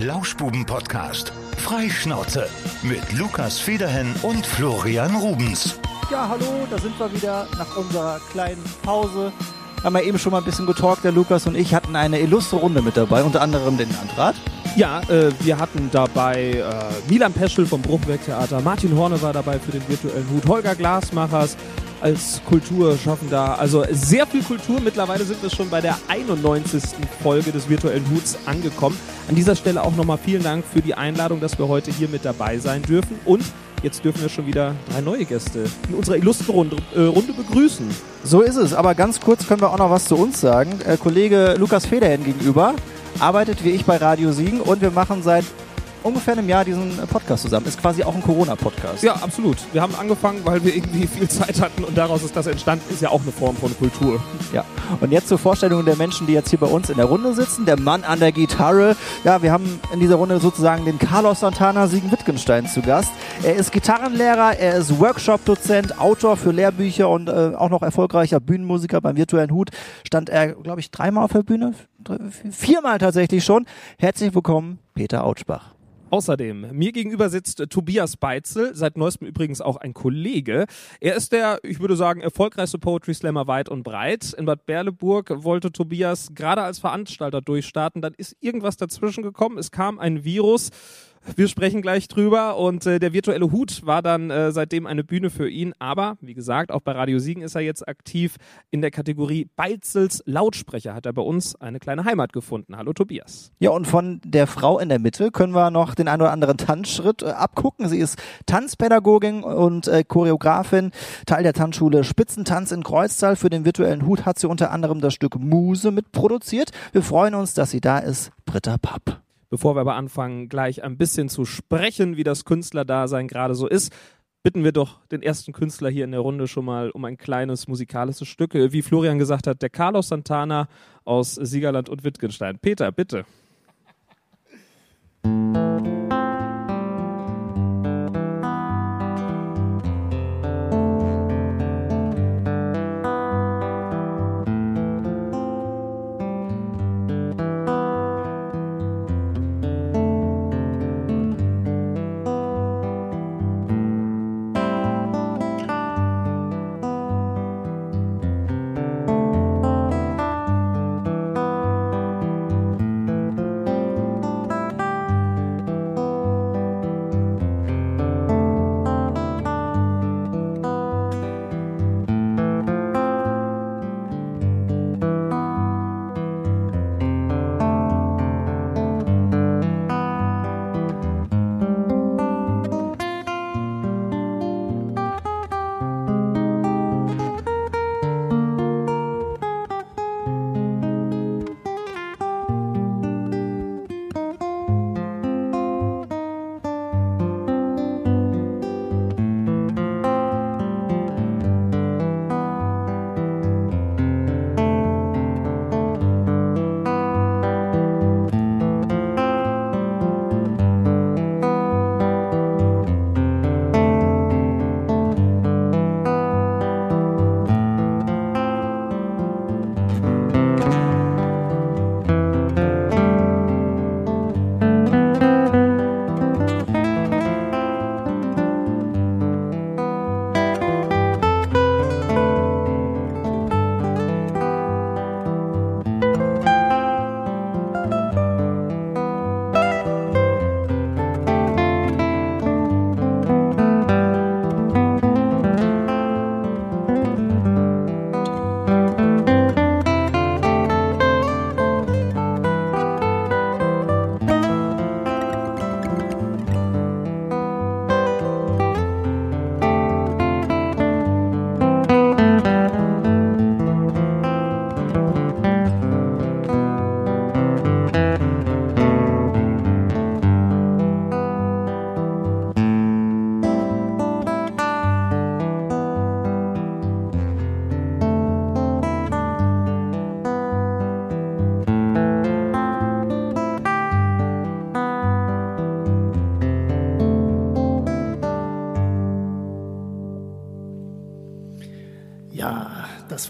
Lauschbuben-Podcast. Freischnauze. Mit Lukas Federhen und Florian Rubens. Ja, hallo, da sind wir wieder nach unserer kleinen Pause. Haben wir eben schon mal ein bisschen getalkt, der Lukas und ich hatten eine illustre Runde mit dabei, unter anderem den Landrat. Ja, äh, wir hatten dabei äh, Milan Peschel vom Bruchwerk-Theater, Martin Horne war dabei für den virtuellen Hut, Holger Glasmachers als Kulturschaffender. Also sehr viel Kultur. Mittlerweile sind wir schon bei der 91. Folge des virtuellen Huts angekommen. An dieser Stelle auch nochmal vielen Dank für die Einladung, dass wir heute hier mit dabei sein dürfen. Und jetzt dürfen wir schon wieder drei neue Gäste in unserer illustren Runde, äh, Runde begrüßen. So ist es, aber ganz kurz können wir auch noch was zu uns sagen. Äh, Kollege Lukas Federhen gegenüber arbeitet wie ich bei Radio Siegen und wir machen seit ungefähr einem Jahr diesen Podcast zusammen. Ist quasi auch ein Corona-Podcast. Ja, absolut. Wir haben angefangen, weil wir irgendwie viel Zeit hatten und daraus ist das entstanden. Ist ja auch eine Form von Kultur. Ja. Und jetzt zur Vorstellung der Menschen, die jetzt hier bei uns in der Runde sitzen. Der Mann an der Gitarre. Ja, wir haben in dieser Runde sozusagen den Carlos Santana Siegen Wittgenstein zu Gast. Er ist Gitarrenlehrer, er ist Workshop-Dozent, Autor für Lehrbücher und äh, auch noch erfolgreicher Bühnenmusiker beim virtuellen Hut. Stand er, glaube ich, dreimal auf der Bühne? Viermal tatsächlich schon. Herzlich willkommen, Peter Autschbach. Außerdem, mir gegenüber sitzt Tobias Beitzel, seit neuestem übrigens auch ein Kollege. Er ist der, ich würde sagen, erfolgreichste Poetry Slammer weit und breit. In Bad Berleburg wollte Tobias gerade als Veranstalter durchstarten. Dann ist irgendwas dazwischen gekommen. Es kam ein Virus wir sprechen gleich drüber und äh, der virtuelle Hut war dann äh, seitdem eine Bühne für ihn. Aber wie gesagt, auch bei Radio Siegen ist er jetzt aktiv in der Kategorie Beizels Lautsprecher. Hat er bei uns eine kleine Heimat gefunden. Hallo Tobias. Ja, und von der Frau in der Mitte können wir noch den einen oder anderen Tanzschritt äh, abgucken. Sie ist Tanzpädagogin und äh, Choreografin, Teil der Tanzschule Spitzentanz in Kreuztal. Für den virtuellen Hut hat sie unter anderem das Stück Muse mitproduziert. Wir freuen uns, dass sie da ist. Britta Papp. Bevor wir aber anfangen, gleich ein bisschen zu sprechen, wie das Künstlerdasein gerade so ist, bitten wir doch den ersten Künstler hier in der Runde schon mal um ein kleines musikalisches Stück. Wie Florian gesagt hat, der Carlos Santana aus Siegerland und Wittgenstein. Peter, bitte.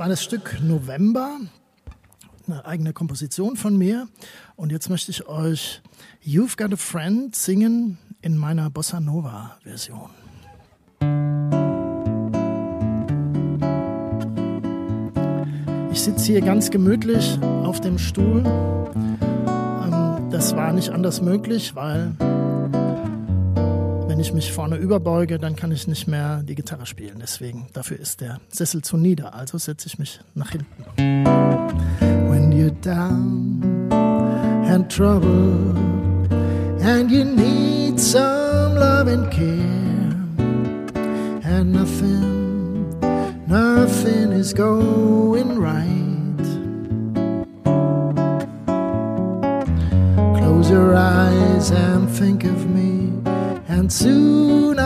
War das Stück November. eine eigene Komposition von mir. Und jetzt möchte ich euch You've Got a Friend singen in meiner Bossa Nova Version. Ich sitze hier ganz gemütlich auf dem Stuhl. Ähm, das war nicht anders möglich, weil wenn ich mich vorne überbeuge, dann kann ich nicht mehr die Gitarre spielen. Deswegen, dafür ist der Sessel zu nieder. Also setze ich mich nach hinten. When you're down and trouble and you need some love and care and nothing, nothing is going right. Close your eyes and think of me and soon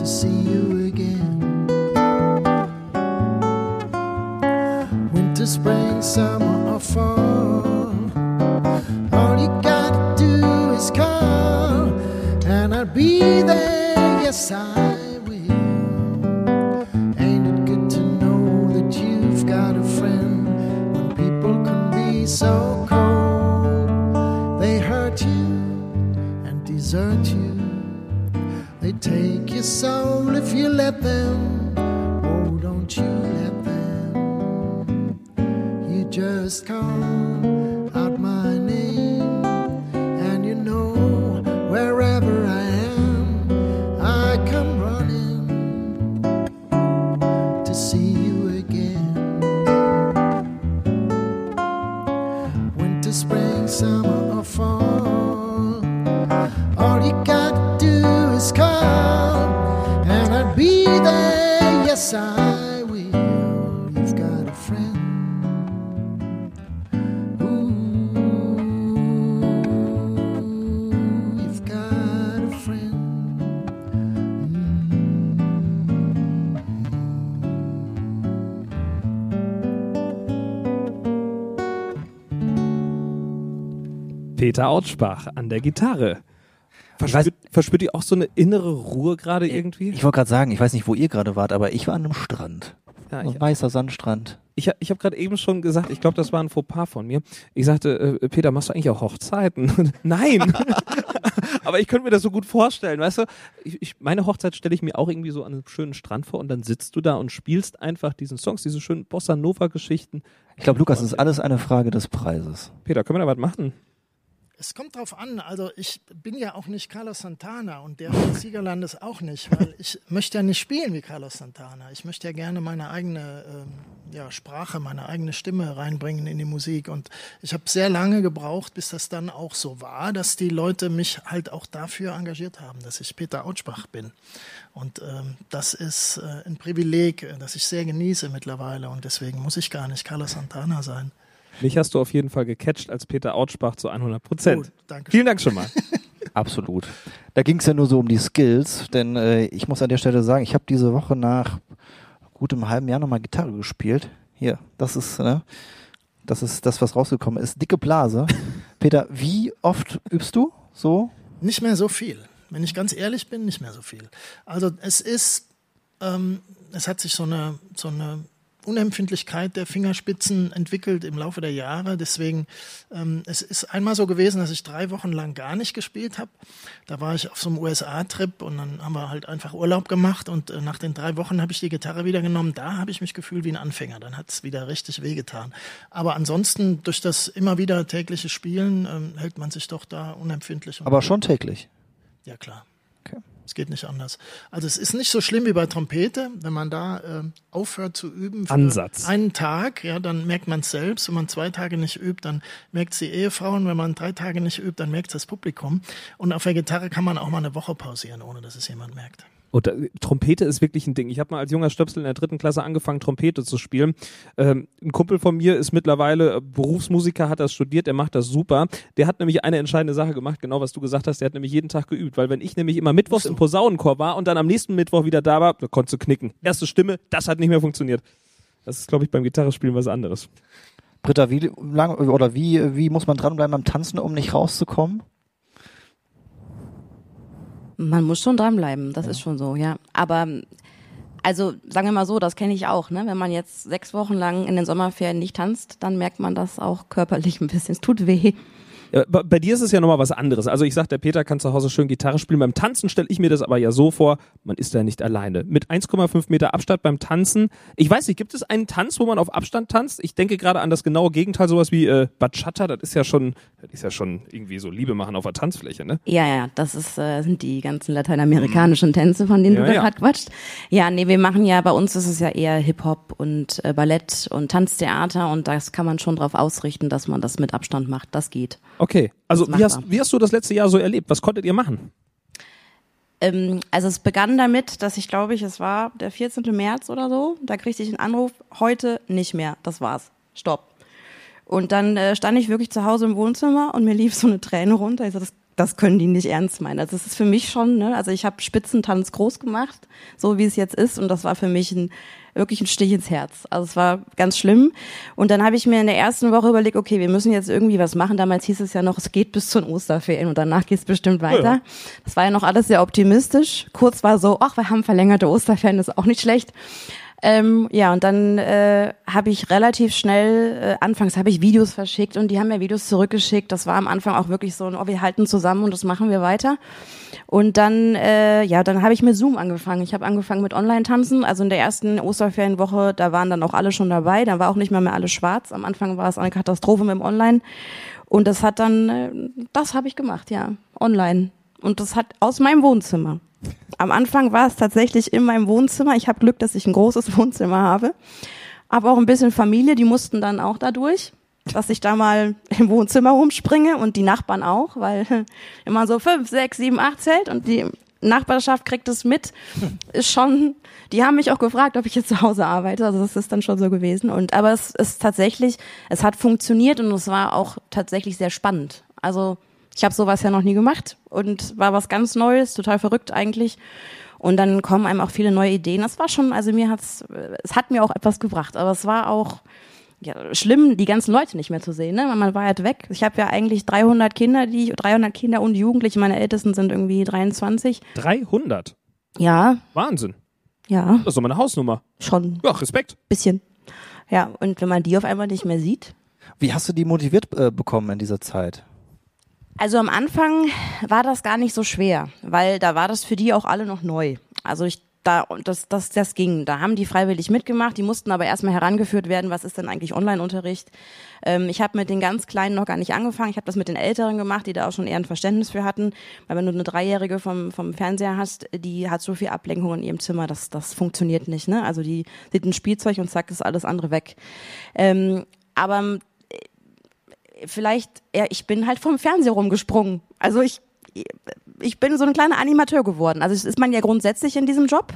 to see you again. Winter, spring, summer, or fall. All you gotta do is call, and I'll be there. Yes, I Peter Autschbach an der Gitarre. Verspürt, verspürt ihr auch so eine innere Ruhe gerade irgendwie? Ich wollte gerade sagen, ich weiß nicht, wo ihr gerade wart, aber ich war an einem Strand. Ja, Ein ich weißer Sandstrand. ich, ich habe gerade eben schon gesagt, ich glaube, das war ein Fauxpas von mir. Ich sagte, äh, Peter, machst du eigentlich auch Hochzeiten? Nein! Aber ich könnte mir das so gut vorstellen, weißt du? Ich, ich, meine Hochzeit stelle ich mir auch irgendwie so an einem schönen Strand vor und dann sitzt du da und spielst einfach diesen Songs, diese schönen Bossa Nova-Geschichten. Ich glaube, Lukas, es ist alles eine Frage des Preises. Peter, können wir da was machen? Es kommt drauf an, also ich bin ja auch nicht Carlos Santana und der von Siegerlandes auch nicht, weil ich möchte ja nicht spielen wie Carlos Santana. Ich möchte ja gerne meine eigene ähm, ja, Sprache, meine eigene Stimme reinbringen in die Musik und ich habe sehr lange gebraucht, bis das dann auch so war, dass die Leute mich halt auch dafür engagiert haben, dass ich Peter Autschbach bin. Und ähm, das ist äh, ein Privileg, äh, das ich sehr genieße mittlerweile und deswegen muss ich gar nicht Carlos Santana sein. Mich hast du auf jeden Fall gecatcht als Peter Autschbach zu 100 Prozent. Danke. Vielen Dank schon mal. Absolut. Da ging es ja nur so um die Skills, denn äh, ich muss an der Stelle sagen, ich habe diese Woche nach gut einem halben Jahr nochmal Gitarre gespielt. Hier, das ist, ne? Das ist das, was rausgekommen ist. Dicke Blase. Peter, wie oft übst du so? Nicht mehr so viel. Wenn ich ganz ehrlich bin, nicht mehr so viel. Also es ist, ähm, es hat sich so eine, so eine Unempfindlichkeit der Fingerspitzen entwickelt im Laufe der Jahre. Deswegen, ähm, es ist einmal so gewesen, dass ich drei Wochen lang gar nicht gespielt habe. Da war ich auf so einem USA-Trip und dann haben wir halt einfach Urlaub gemacht und äh, nach den drei Wochen habe ich die Gitarre wieder genommen. Da habe ich mich gefühlt wie ein Anfänger. Dann hat es wieder richtig wehgetan. Aber ansonsten, durch das immer wieder tägliche Spielen, ähm, hält man sich doch da unempfindlich. Aber schon täglich. Ja, klar. Es geht nicht anders. Also es ist nicht so schlimm wie bei Trompete, wenn man da äh, aufhört zu üben für Ansatz. einen Tag, ja, dann merkt man es selbst. Wenn man zwei Tage nicht übt, dann merkt es die Ehefrau und wenn man drei Tage nicht übt, dann merkt es das Publikum. Und auf der Gitarre kann man auch mal eine Woche pausieren, ohne dass es jemand merkt. Und äh, Trompete ist wirklich ein Ding. Ich habe mal als junger Stöpsel in der dritten Klasse angefangen, Trompete zu spielen. Ähm, ein Kumpel von mir ist mittlerweile äh, Berufsmusiker, hat das studiert, der macht das super. Der hat nämlich eine entscheidende Sache gemacht, genau was du gesagt hast, der hat nämlich jeden Tag geübt. Weil wenn ich nämlich immer mittwochs im Posaunenchor war und dann am nächsten Mittwoch wieder da war, da konntest du knicken. Erste Stimme, das hat nicht mehr funktioniert. Das ist, glaube ich, beim Gitarrespielen was anderes. Britta, wie lang oder wie, wie muss man dranbleiben beim Tanzen, um nicht rauszukommen? Man muss schon dranbleiben, das ja. ist schon so, ja. Aber also sagen wir mal so, das kenne ich auch. Ne? Wenn man jetzt sechs Wochen lang in den Sommerferien nicht tanzt, dann merkt man das auch körperlich ein bisschen. Es tut weh. Ja, bei dir ist es ja nochmal was anderes. Also ich sag, der Peter kann zu Hause schön Gitarre spielen. Beim Tanzen stelle ich mir das aber ja so vor, man ist da nicht alleine. Mit 1,5 Meter Abstand beim Tanzen. Ich weiß nicht, gibt es einen Tanz, wo man auf Abstand tanzt? Ich denke gerade an das genaue Gegenteil, sowas wie äh, Bachata. Das ist ja schon, das ist ja schon irgendwie so Liebe machen auf der Tanzfläche, ne? Ja, ja, das ist, äh, sind die ganzen lateinamerikanischen Tänze, von denen ja, du ja. gerade quatscht. Ja, nee, wir machen ja, bei uns ist es ja eher Hip-Hop und äh, Ballett und Tanztheater und das kann man schon drauf ausrichten, dass man das mit Abstand macht. Das geht. Okay, also wie hast, wie hast du das letzte Jahr so erlebt? Was konntet ihr machen? Ähm, also es begann damit, dass ich glaube ich, es war der 14. März oder so, da kriegte ich einen Anruf, heute nicht mehr, das war's, stopp. Und dann äh, stand ich wirklich zu Hause im Wohnzimmer und mir lief so eine Träne runter. Ich so, das, das können die nicht ernst meinen. Also das ist für mich schon, ne? also ich habe Spitzentanz groß gemacht, so wie es jetzt ist und das war für mich ein wirklich ein Stich ins Herz. Also es war ganz schlimm. Und dann habe ich mir in der ersten Woche überlegt, okay, wir müssen jetzt irgendwie was machen. Damals hieß es ja noch, es geht bis zu den Osterferien und danach geht es bestimmt weiter. Ja. Das war ja noch alles sehr optimistisch. Kurz war so, ach, wir haben verlängerte Osterferien, das ist auch nicht schlecht. Ähm, ja, und dann äh, habe ich relativ schnell, äh, anfangs habe ich Videos verschickt und die haben mir Videos zurückgeschickt. Das war am Anfang auch wirklich so, oh, wir halten zusammen und das machen wir weiter. Und dann, äh, ja, dann habe ich mit Zoom angefangen. Ich habe angefangen mit Online-Tanzen. Also in der ersten Osterferienwoche, da waren dann auch alle schon dabei. Da war auch nicht mehr mehr alles schwarz. Am Anfang war es eine Katastrophe mit dem Online. Und das hat dann, äh, das habe ich gemacht, ja, online. Und das hat aus meinem Wohnzimmer. Am Anfang war es tatsächlich in meinem Wohnzimmer. Ich habe Glück, dass ich ein großes Wohnzimmer habe. Aber auch ein bisschen Familie, die mussten dann auch dadurch, dass ich da mal im Wohnzimmer rumspringe und die Nachbarn auch, weil immer so fünf, sechs, sieben, acht zählt und die Nachbarschaft kriegt es mit. Ist schon, die haben mich auch gefragt, ob ich jetzt zu Hause arbeite. Also das ist dann schon so gewesen. Und aber es ist tatsächlich, es hat funktioniert und es war auch tatsächlich sehr spannend. Also ich habe sowas ja noch nie gemacht und war was ganz Neues, total verrückt eigentlich. Und dann kommen einem auch viele neue Ideen. Das war schon, also mir hat's, es hat mir auch etwas gebracht, aber es war auch ja, schlimm, die ganzen Leute nicht mehr zu sehen. Ne? Man war halt weg. Ich habe ja eigentlich 300 Kinder, die 300 Kinder und Jugendliche. Meine Ältesten sind irgendwie 23. 300? Ja. Wahnsinn. Ja. Das ist doch meine Hausnummer. Schon. Ja, Respekt. Bisschen. Ja, und wenn man die auf einmal nicht mehr sieht. Wie hast du die motiviert äh, bekommen in dieser Zeit? Also am Anfang war das gar nicht so schwer, weil da war das für die auch alle noch neu. Also ich da das das das ging. Da haben die freiwillig mitgemacht. Die mussten aber erstmal herangeführt werden. Was ist denn eigentlich Online-Unterricht? Ähm, ich habe mit den ganz Kleinen noch gar nicht angefangen. Ich habe das mit den Älteren gemacht, die da auch schon eher ein Verständnis für hatten. Weil wenn du eine Dreijährige vom vom Fernseher hast, die hat so viel Ablenkung in ihrem Zimmer, das das funktioniert nicht. Ne? Also die sieht ein Spielzeug und zack ist alles andere weg. Ähm, aber vielleicht, ja, ich bin halt vom Fernseher rumgesprungen. Also ich, ich bin so ein kleiner Animateur geworden. Also das ist man ja grundsätzlich in diesem Job,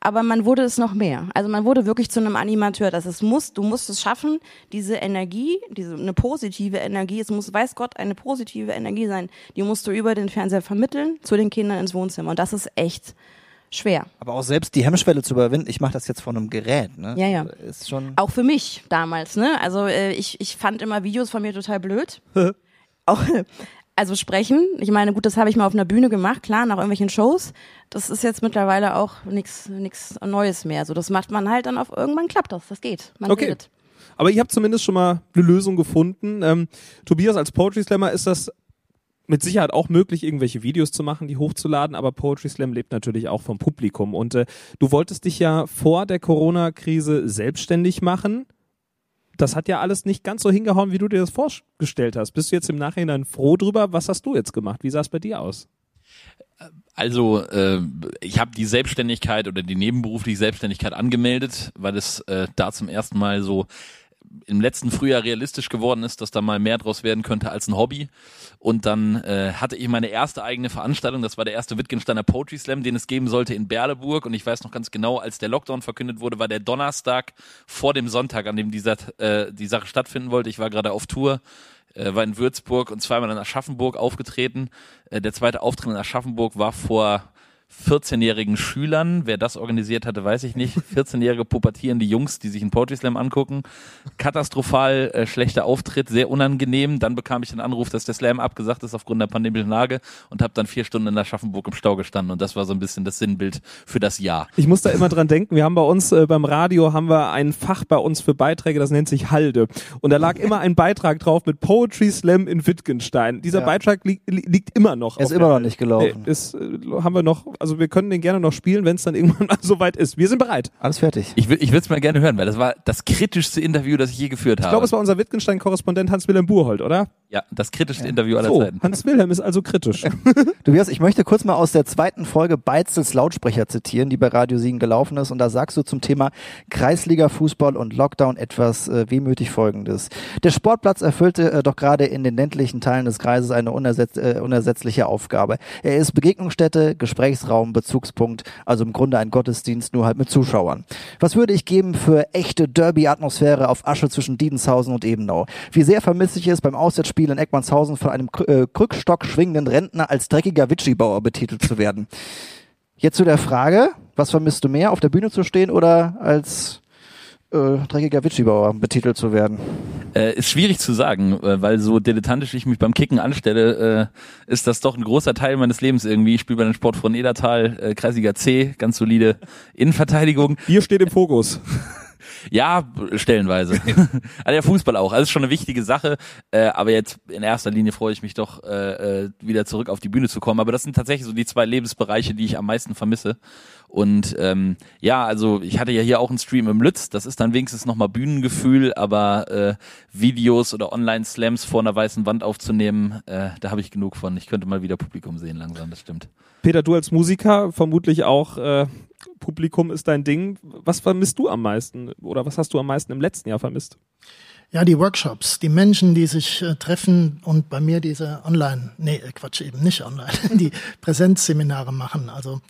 aber man wurde es noch mehr. Also man wurde wirklich zu einem Animateur. Das es muss, du musst es schaffen, diese Energie, diese eine positive Energie. Es muss, weiß Gott, eine positive Energie sein. Die musst du über den Fernseher vermitteln zu den Kindern ins Wohnzimmer. Und das ist echt schwer. Aber auch selbst die Hemmschwelle zu überwinden, ich mache das jetzt von einem Gerät, ne? Ja, ja. Ist schon. Auch für mich damals, ne? Also äh, ich, ich fand immer Videos von mir total blöd. auch, also sprechen. Ich meine, gut, das habe ich mal auf einer Bühne gemacht, klar, nach irgendwelchen Shows. Das ist jetzt mittlerweile auch nichts nichts Neues mehr. So, das macht man halt dann auf irgendwann klappt das. Das geht. Man Okay. redet. Aber ihr habt zumindest schon mal eine Lösung gefunden. Ähm, Tobias, als Poetry Slammer ist das mit Sicherheit auch möglich, irgendwelche Videos zu machen, die hochzuladen, aber Poetry Slam lebt natürlich auch vom Publikum. Und äh, du wolltest dich ja vor der Corona-Krise selbstständig machen. Das hat ja alles nicht ganz so hingehauen, wie du dir das vorgestellt hast. Bist du jetzt im Nachhinein froh drüber? Was hast du jetzt gemacht? Wie sah es bei dir aus? Also äh, ich habe die Selbstständigkeit oder die nebenberufliche Selbstständigkeit angemeldet, weil es äh, da zum ersten Mal so im letzten Frühjahr realistisch geworden ist, dass da mal mehr draus werden könnte als ein Hobby. Und dann äh, hatte ich meine erste eigene Veranstaltung, das war der erste Wittgensteiner Poetry Slam, den es geben sollte in Berleburg. Und ich weiß noch ganz genau, als der Lockdown verkündet wurde, war der Donnerstag vor dem Sonntag, an dem dieser, äh, die Sache stattfinden wollte. Ich war gerade auf Tour äh, war in Würzburg und zweimal in Aschaffenburg aufgetreten. Äh, der zweite Auftritt in Aschaffenburg war vor 14-jährigen Schülern. Wer das organisiert hatte, weiß ich nicht. 14-jährige pubertierende Jungs, die sich einen Poetry Slam angucken. Katastrophal äh, schlechter Auftritt, sehr unangenehm. Dann bekam ich den Anruf, dass der Slam abgesagt ist aufgrund der pandemischen Lage und habe dann vier Stunden in Aschaffenburg im Stau gestanden. Und das war so ein bisschen das Sinnbild für das Jahr. Ich muss da immer dran denken, wir haben bei uns äh, beim Radio haben wir ein Fach bei uns für Beiträge, das nennt sich Halde. Und da lag immer ein Beitrag drauf mit Poetry Slam in Wittgenstein. Dieser Ja. Beitrag li li liegt immer noch. Er ist auf immer der noch nicht gelaufen. Nee, ist, äh, haben wir noch, also wir können den gerne noch spielen, wenn es dann irgendwann mal soweit ist. Wir sind bereit. Alles fertig. Ich, will- ich würde es mal gerne hören, weil das war das kritischste Interview, das ich je geführt Ich habe. glaube, es war unser Wittgenstein-Korrespondent Hans-Wilhelm Buchhold, oder? ja, das kritischste Interview aller So, Zeiten. Hans-Wilhelm ist also kritisch. Tobias, ich möchte kurz mal aus der zweiten Folge Beizels Lautsprecher zitieren, die bei Radio Siegen gelaufen ist. Und da sagst du zum Thema Kreisliga-Fußball und Lockdown etwas äh, wehmütig Folgendes. Der Sportplatz erfüllte äh, doch gerade in den ländlichen Teilen des Kreises eine unersetz äh, unersetzliche Aufgabe. Er ist Begegnungsstätte, Gesprächsraum, Bezugspunkt, also im Grunde ein Gottesdienst, nur halt mit Zuschauern. Was würde ich geben für echte Derby-Atmosphäre auf Asche zwischen Diedenshausen und Ebenau? Wie sehr vermisse ich es beim Auswärtsspiel in Eckmannshausen von einem äh, Krückstock schwingenden Rentner als dreckiger Witschibauer betitelt zu werden. Jetzt zu der Frage, was vermisst du mehr, auf der Bühne zu stehen oder als äh, dreckiger Witschibauer betitelt zu werden? Äh, ist schwierig zu sagen, äh, weil so dilettantisch ich mich beim Kicken anstelle, äh, ist das doch ein großer Teil meines Lebens irgendwie. Ich spiele bei den Sportfreund Edertal, äh, Kreisliga C, ganz solide Innenverteidigung. Hier steht im Fokus. Ja, stellenweise. also der Fußball auch. Also ist schon eine wichtige Sache. Äh, aber jetzt in erster Linie freue ich mich doch, äh, äh, wieder zurück auf die Bühne zu kommen. Aber das sind tatsächlich so die zwei Lebensbereiche, die ich am meisten vermisse. Und ähm, ja, also ich hatte ja hier auch einen Stream im Lütz. Das ist dann wenigstens nochmal Bühnengefühl, aber äh, Videos oder Online-Slams vor einer weißen Wand aufzunehmen, äh, da habe ich genug von. Ich könnte mal wieder Publikum sehen langsam, das stimmt. Peter, du als Musiker, vermutlich auch äh, Publikum ist dein Ding. Was vermisst du am meisten oder was hast du am meisten im letzten Jahr vermisst? Ja, die Workshops, die Menschen, die sich äh, treffen und bei mir diese Online, nee, äh, Quatsch, eben nicht online, die Präsenzseminare machen. Also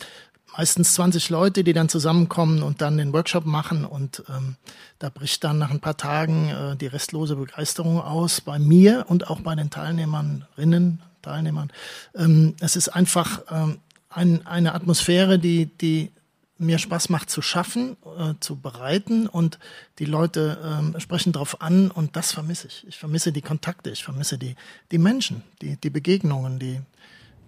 meistens 20 Leute, die dann zusammenkommen und dann den Workshop machen und ähm, da bricht dann nach ein paar Tagen äh, die restlose Begeisterung aus bei mir und auch bei den Teilnehmerinnen, Teilnehmern. Ähm, es ist einfach ähm, ein, eine Atmosphäre, die, die mir Spaß macht zu schaffen, äh, zu bereiten und die Leute ähm, sprechen darauf an und das vermisse ich. Ich vermisse die Kontakte, ich vermisse die, die Menschen, die, die Begegnungen, die,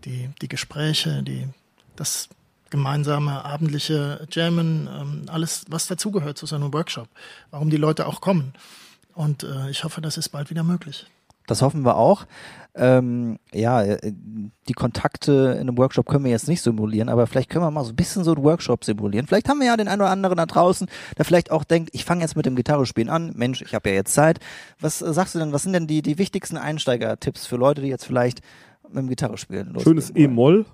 die, die Gespräche, die, das gemeinsame abendliche Jammen, ähm, alles, was dazugehört zu so einem Workshop, warum die Leute auch kommen. Und äh, ich hoffe, das ist bald wieder möglich. Das hoffen wir auch. Ähm, ja, äh, die Kontakte in einem Workshop können wir jetzt nicht simulieren, aber vielleicht können wir mal so ein bisschen so einen Workshop simulieren. Vielleicht haben wir ja den einen oder anderen da draußen, der vielleicht auch denkt, ich fange jetzt mit dem Gitarrespielen an. Mensch, ich habe ja jetzt Zeit. Was äh, sagst du denn, was sind denn die, die wichtigsten Einsteiger-Tipps für Leute, die jetzt vielleicht mit dem Gitarrespielen loslegen Schönes? E-Moll.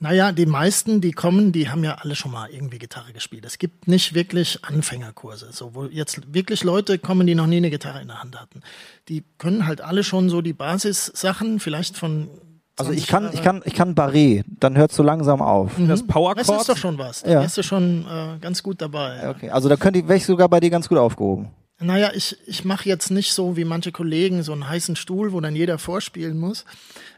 Naja, die meisten, die kommen, die haben ja alle schon mal irgendwie Gitarre gespielt. Es gibt nicht wirklich Anfängerkurse, so wo jetzt wirklich Leute kommen, die noch nie eine Gitarre in der Hand hatten. Die können halt alle schon so die Basissachen, vielleicht von Also 20 ich kann, Jahre- ich kann, ich kann Barré, dann hört so langsam auf. Das Das Powerchord. ist doch schon was. Da Ja. wärst du schon äh, ganz gut dabei. Ja. Okay, also da könnte ich, wäre ich sogar bei dir ganz gut aufgehoben. Naja, ich, ich mache jetzt nicht so wie manche Kollegen so einen heißen Stuhl, wo dann jeder vorspielen muss.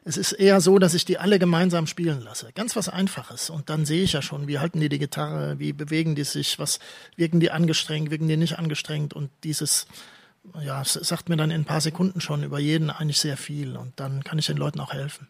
Es ist eher so, dass ich die alle gemeinsam spielen lasse. Ganz was Einfaches. Und dann sehe ich ja schon, wie halten die die Gitarre, wie bewegen die sich, was wirken die angestrengt, wirken die nicht angestrengt. Und dieses, ja, sagt mir dann in ein paar Sekunden schon über jeden eigentlich sehr viel. Und dann kann ich den Leuten auch helfen.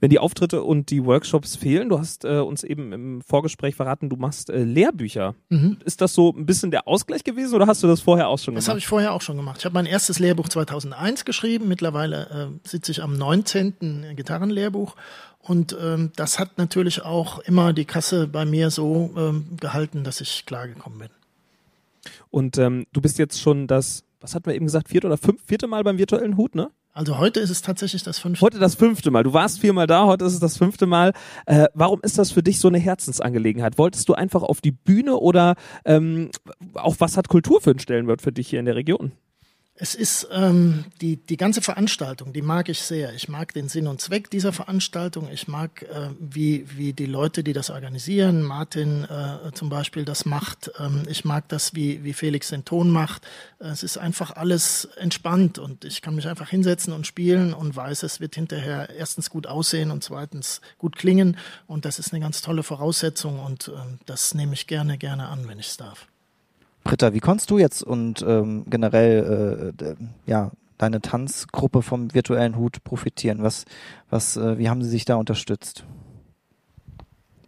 Wenn die Auftritte und die Workshops fehlen, du hast äh, uns eben im Vorgespräch verraten, du machst äh, Lehrbücher. Mhm. Ist das so ein bisschen der Ausgleich gewesen oder hast du das vorher auch schon Das habe gemacht? ich vorher auch schon gemacht. Ich habe mein erstes Lehrbuch 2001 geschrieben. Mittlerweile äh, sitze ich am 19. Gitarrenlehrbuch. Und ähm, das hat natürlich auch immer die Kasse bei mir so ähm, gehalten, dass ich klargekommen bin. Und ähm, du bist jetzt schon das, was hatten wir eben gesagt, vierte oder fünf, vierte Mal beim virtuellen Hut, ne? Also heute ist es tatsächlich das fünfte. Heute das fünfte Mal. Du warst viermal da, heute ist es das fünfte Mal. Äh, warum ist das für dich so eine Herzensangelegenheit? Wolltest du einfach auf die Bühne oder ähm, auch was hat Kultur für einen Stellenwert für dich hier in der Region? Es ist ähm, die, die ganze Veranstaltung, die mag ich sehr. Ich mag den Sinn und Zweck dieser Veranstaltung. Ich mag, äh, wie, wie die Leute, die das organisieren, Martin äh, zum Beispiel das macht. Ähm, ich mag das, wie, wie Felix den Ton macht. Äh, Es ist einfach alles entspannt und ich kann mich einfach hinsetzen und spielen und weiß, es wird hinterher erstens gut aussehen und zweitens gut klingen. Und das ist eine ganz tolle Voraussetzung und ähm, das nehme ich gerne, gerne an, wenn ich es darf. Britta, wie konntest du jetzt und ähm, generell äh, ja deine Tanzgruppe vom virtuellen Hut profitieren? Was, was, äh, wie haben sie sich da unterstützt?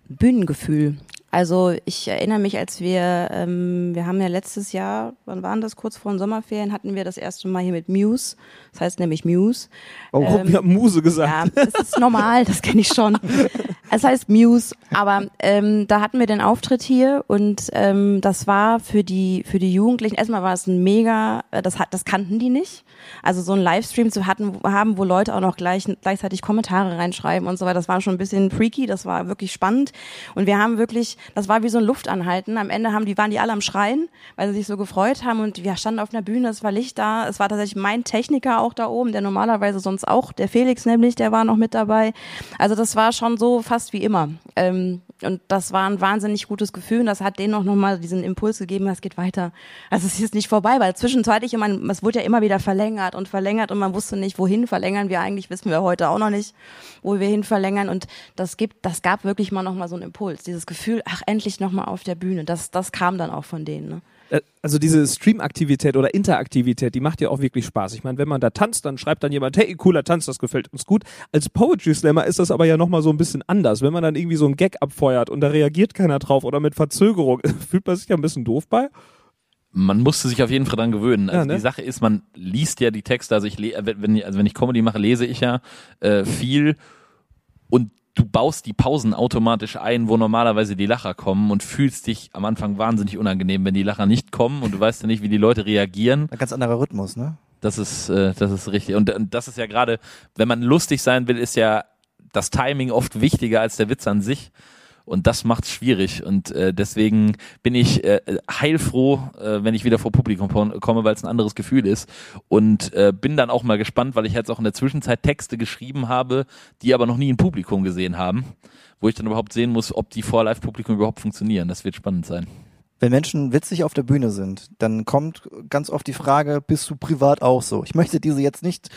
Bühnengefühl. Also ich erinnere mich, als wir, ähm, wir haben ja letztes Jahr, wann waren das, kurz vor den Sommerferien, hatten wir das erste Mal hier mit Muse, das heißt nämlich Muse. Oh, Ähm, wir haben Muse gesagt. Ja, das ist normal, das kenne ich schon. Es heißt Muse, aber ähm, da hatten wir den Auftritt hier und ähm, das war für die für die Jugendlichen erstmal war es ein mega, äh, das hat das kannten die nicht. Also so ein Livestream zu hatten, haben, wo Leute auch noch gleich, gleichzeitig Kommentare reinschreiben und so weiter. Das war schon ein bisschen freaky, das war wirklich spannend und wir haben wirklich, das war wie so ein Luftanhalten. Am Ende haben die waren die alle am Schreien, weil sie sich so gefreut haben und wir standen auf einer Bühne, es war Licht da, es war tatsächlich mein Techniker auch da oben, der normalerweise sonst auch, der Felix nämlich, der war noch mit dabei. Also das war schon so fast wie immer. Ähm, und das war ein wahnsinnig gutes Gefühl und das hat denen auch nochmal diesen Impuls gegeben, es geht weiter. Also es ist nicht vorbei, weil zwischenzeitlich, immer, es wurde ja immer wieder verlängert und verlängert und man wusste nicht, wohin verlängern wir eigentlich, wissen wir heute auch noch nicht, wo wir hin verlängern und das gibt, das gab wirklich mal nochmal so einen Impuls, dieses Gefühl, ach endlich nochmal auf der Bühne, das, das kam dann auch von denen. Ne? Äh, Also diese Stream-Aktivität oder Interaktivität, die macht ja auch wirklich Spaß. Ich meine, wenn man da tanzt, dann schreibt dann jemand, hey, cooler Tanz, das gefällt uns gut. Als Poetry Slammer ist das aber ja nochmal so ein bisschen anders. Wenn man dann irgendwie so einen Gag abfeuert und da reagiert keiner drauf oder mit Verzögerung, fühlt man sich ja ein bisschen doof bei. Man musste sich auf jeden Fall dran gewöhnen. Also Ja, ne? die Sache ist, man liest ja die Texte. Also ich wenn, also wenn ich Comedy mache, lese ich ja äh, viel und du baust die Pausen automatisch ein, wo normalerweise die Lacher kommen und fühlst dich am Anfang wahnsinnig unangenehm, wenn die Lacher nicht kommen und du weißt ja nicht, wie die Leute reagieren. Ein ganz anderer Rhythmus, ne? Das ist, äh, das ist richtig. Und, und das ist ja gerade, wenn man lustig sein will, ist ja das Timing oft wichtiger als der Witz an sich. Und das macht's schwierig. Und äh, deswegen bin ich äh, heilfroh, äh, wenn ich wieder vor Publikum komme, weil es ein anderes Gefühl ist. Und äh, bin dann auch mal gespannt, weil ich jetzt auch in der Zwischenzeit Texte geschrieben habe, die aber noch nie ein Publikum gesehen haben. Wo ich dann überhaupt sehen muss, ob die vor Live-Publikum überhaupt funktionieren. Das wird spannend sein. Wenn Menschen witzig auf der Bühne sind, dann kommt ganz oft die Frage, bist du privat auch so? Ich möchte diese jetzt nicht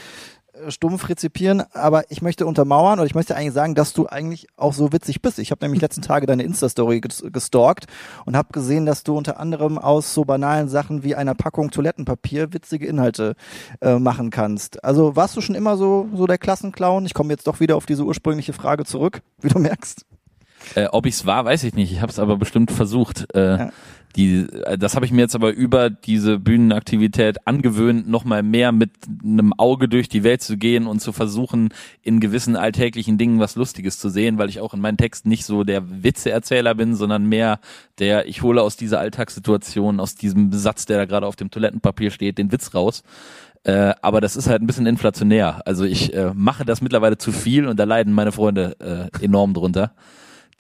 stumpf rezipieren, aber ich möchte untermauern oder ich möchte eigentlich sagen, dass du eigentlich auch so witzig bist. Ich habe nämlich letzten Tage deine Insta-Story ges- gestalkt und habe gesehen, dass du unter anderem aus so banalen Sachen wie einer Packung Toilettenpapier witzige Inhalte äh, machen kannst. Also warst du schon immer so, so der Klassenclown? Ich komme jetzt doch wieder auf diese ursprüngliche Frage zurück, wie du merkst. Äh, ob ich's war, weiß ich nicht. Ich habe es aber bestimmt versucht. Äh, Ja. Die, äh, das habe ich mir jetzt aber über diese Bühnenaktivität angewöhnt, nochmal mehr mit einem Auge durch die Welt zu gehen und zu versuchen, in gewissen alltäglichen Dingen was Lustiges zu sehen, weil ich auch in meinen Texten nicht so der Witzeerzähler bin, sondern mehr der, ich hole aus dieser Alltagssituation, aus diesem Satz, der da gerade auf dem Toilettenpapier steht, den Witz raus. Äh, aber das ist halt ein bisschen inflationär. Also ich äh, mache das mittlerweile zu viel und da leiden meine Freunde äh, enorm drunter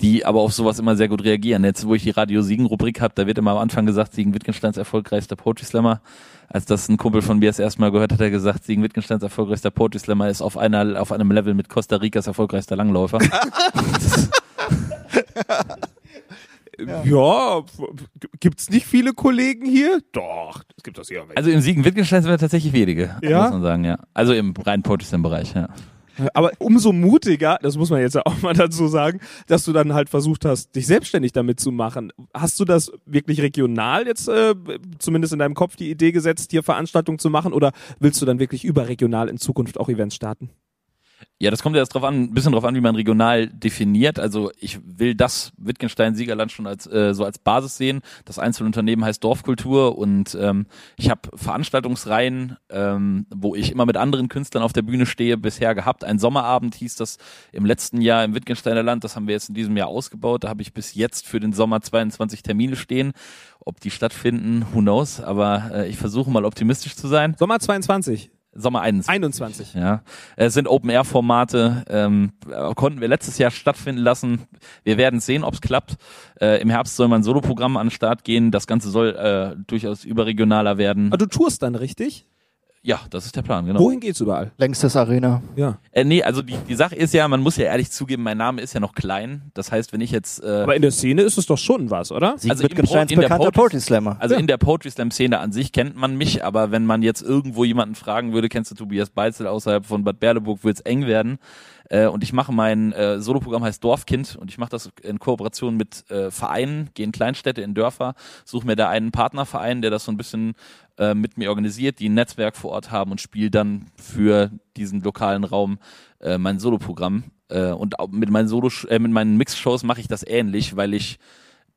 die aber auf sowas immer sehr gut reagieren. Jetzt, wo ich die Radio Siegen-Rubrik habe, da wird immer am Anfang gesagt, Siegen Wittgensteins erfolgreichster Poetry Slammer. Als das ein Kumpel von mir das erste Mal gehört hat, hat er gesagt, Siegen Wittgensteins erfolgreichster Poetry Slammer ist auf einer, auf einem Level mit Costa Ricas erfolgreichster Langläufer. Ja, g- gibt's nicht viele Kollegen hier? Doch, es gibt das hier. Also im Siegen-Wittgenstein sind wir tatsächlich wenige, Ja? muss man sagen, ja. Also im rein Poetry Bereich, ja. Aber umso mutiger, das muss man jetzt auch mal dazu sagen, dass du dann halt versucht hast, dich selbstständig damit zu machen. Hast du das wirklich regional jetzt, äh, zumindest in deinem Kopf, die Idee gesetzt, hier Veranstaltungen zu machen oder willst du dann wirklich überregional in Zukunft auch Events starten? Ja, das kommt ja jetzt drauf an, ein bisschen drauf an, wie man regional definiert. Also ich will das Wittgenstein-Siegerland schon als äh, so als Basis sehen. Das einzelne Unternehmen heißt Dorfkultur und ähm, ich habe Veranstaltungsreihen, ähm, wo ich immer mit anderen Künstlern auf der Bühne stehe, bisher gehabt. Ein Sommerabend hieß das im letzten Jahr im Wittgensteiner Land. Das haben wir jetzt in diesem Jahr ausgebaut. Da habe ich bis jetzt für den Sommer 22 Termine stehen. Ob die stattfinden, who knows. Aber äh, ich versuche mal optimistisch zu sein. Sommer 22, Sommer 21. 21. Ja, es sind Open-Air-Formate, ähm, äh, konnten wir letztes Jahr stattfinden lassen. Wir werden sehen, ob es klappt. Äh, Im Herbst soll mein Soloprogramm an den Start gehen. Das Ganze soll äh, durchaus überregionaler werden. Aber du tourst dann richtig? Ja, das ist der Plan, genau. Wohin geht's überall? Längstes Arena. Ja. Äh, nee, also die, die Sache ist ja, man muss ja ehrlich zugeben, mein Name ist ja noch klein. Das heißt, wenn ich jetzt... Äh, Aber in der Szene ist es doch schon was, oder? Sieg Also in der bekannter Poetry- Poetry Slammer. Also Ja. in der Poetry Slam Szene an sich kennt man mich, aber wenn man jetzt irgendwo jemanden fragen würde, kennst du Tobias Beitzel außerhalb von Bad Berleburg, wird's eng werden. Äh, und ich mache mein äh, Soloprogramm heißt Dorfkind und ich mache das in Kooperation mit äh, Vereinen, gehe in Kleinstädte, in Dörfer, suche mir da einen Partnerverein, der das so ein bisschen äh, mit mir organisiert, die ein Netzwerk vor Ort haben und spiele dann für diesen lokalen Raum äh, mein Soloprogramm. Äh, und mit meinen Solo äh, mit meinen Mixshows mache ich das ähnlich, weil ich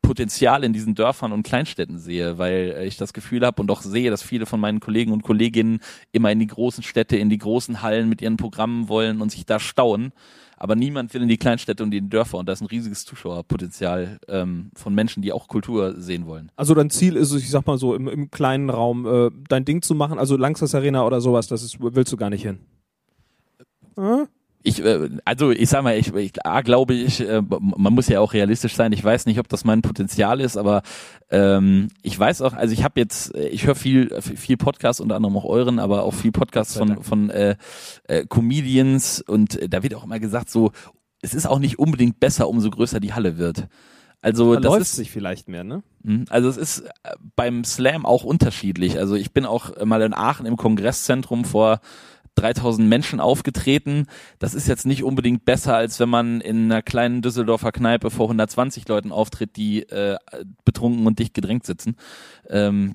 Potenzial in diesen Dörfern und Kleinstädten sehe, weil äh, ich das Gefühl habe und auch sehe, dass viele von meinen Kollegen und Kolleginnen immer in die großen Städte, in die großen Hallen mit ihren Programmen wollen und sich da stauen. Aber niemand will in die Kleinstädte und in die Dörfer und da ist ein riesiges Zuschauerpotenzial ähm, von Menschen, die auch Kultur sehen wollen. Also dein Ziel ist es, ich sag mal so, im, im kleinen Raum äh, dein Ding zu machen, also Langsas Arena oder sowas, das ist, willst du gar nicht hin. Hm? Ich, äh, also ich sag mal, ich, ich A, glaube ich, äh, man muss ja auch realistisch sein. Ich weiß nicht, ob das mein Potenzial ist, aber ähm, ich weiß auch, also ich habe jetzt, äh, ich höre viel, viel Podcasts, unter anderem auch euren, aber auch viel Podcasts von, von äh, äh, Comedians und da wird auch immer gesagt, so, es ist auch nicht unbedingt besser, umso größer die Halle wird. Also Da das läuft ist sich vielleicht mehr, ne? Mhm. Also es ist beim Slam auch unterschiedlich. Also ich bin auch mal in Aachen im Kongresszentrum vor 3000 Menschen aufgetreten. Das ist jetzt nicht unbedingt besser, als wenn man in einer kleinen Düsseldorfer Kneipe vor 120 Leuten auftritt, die äh, betrunken und dicht gedrängt sitzen. Ähm,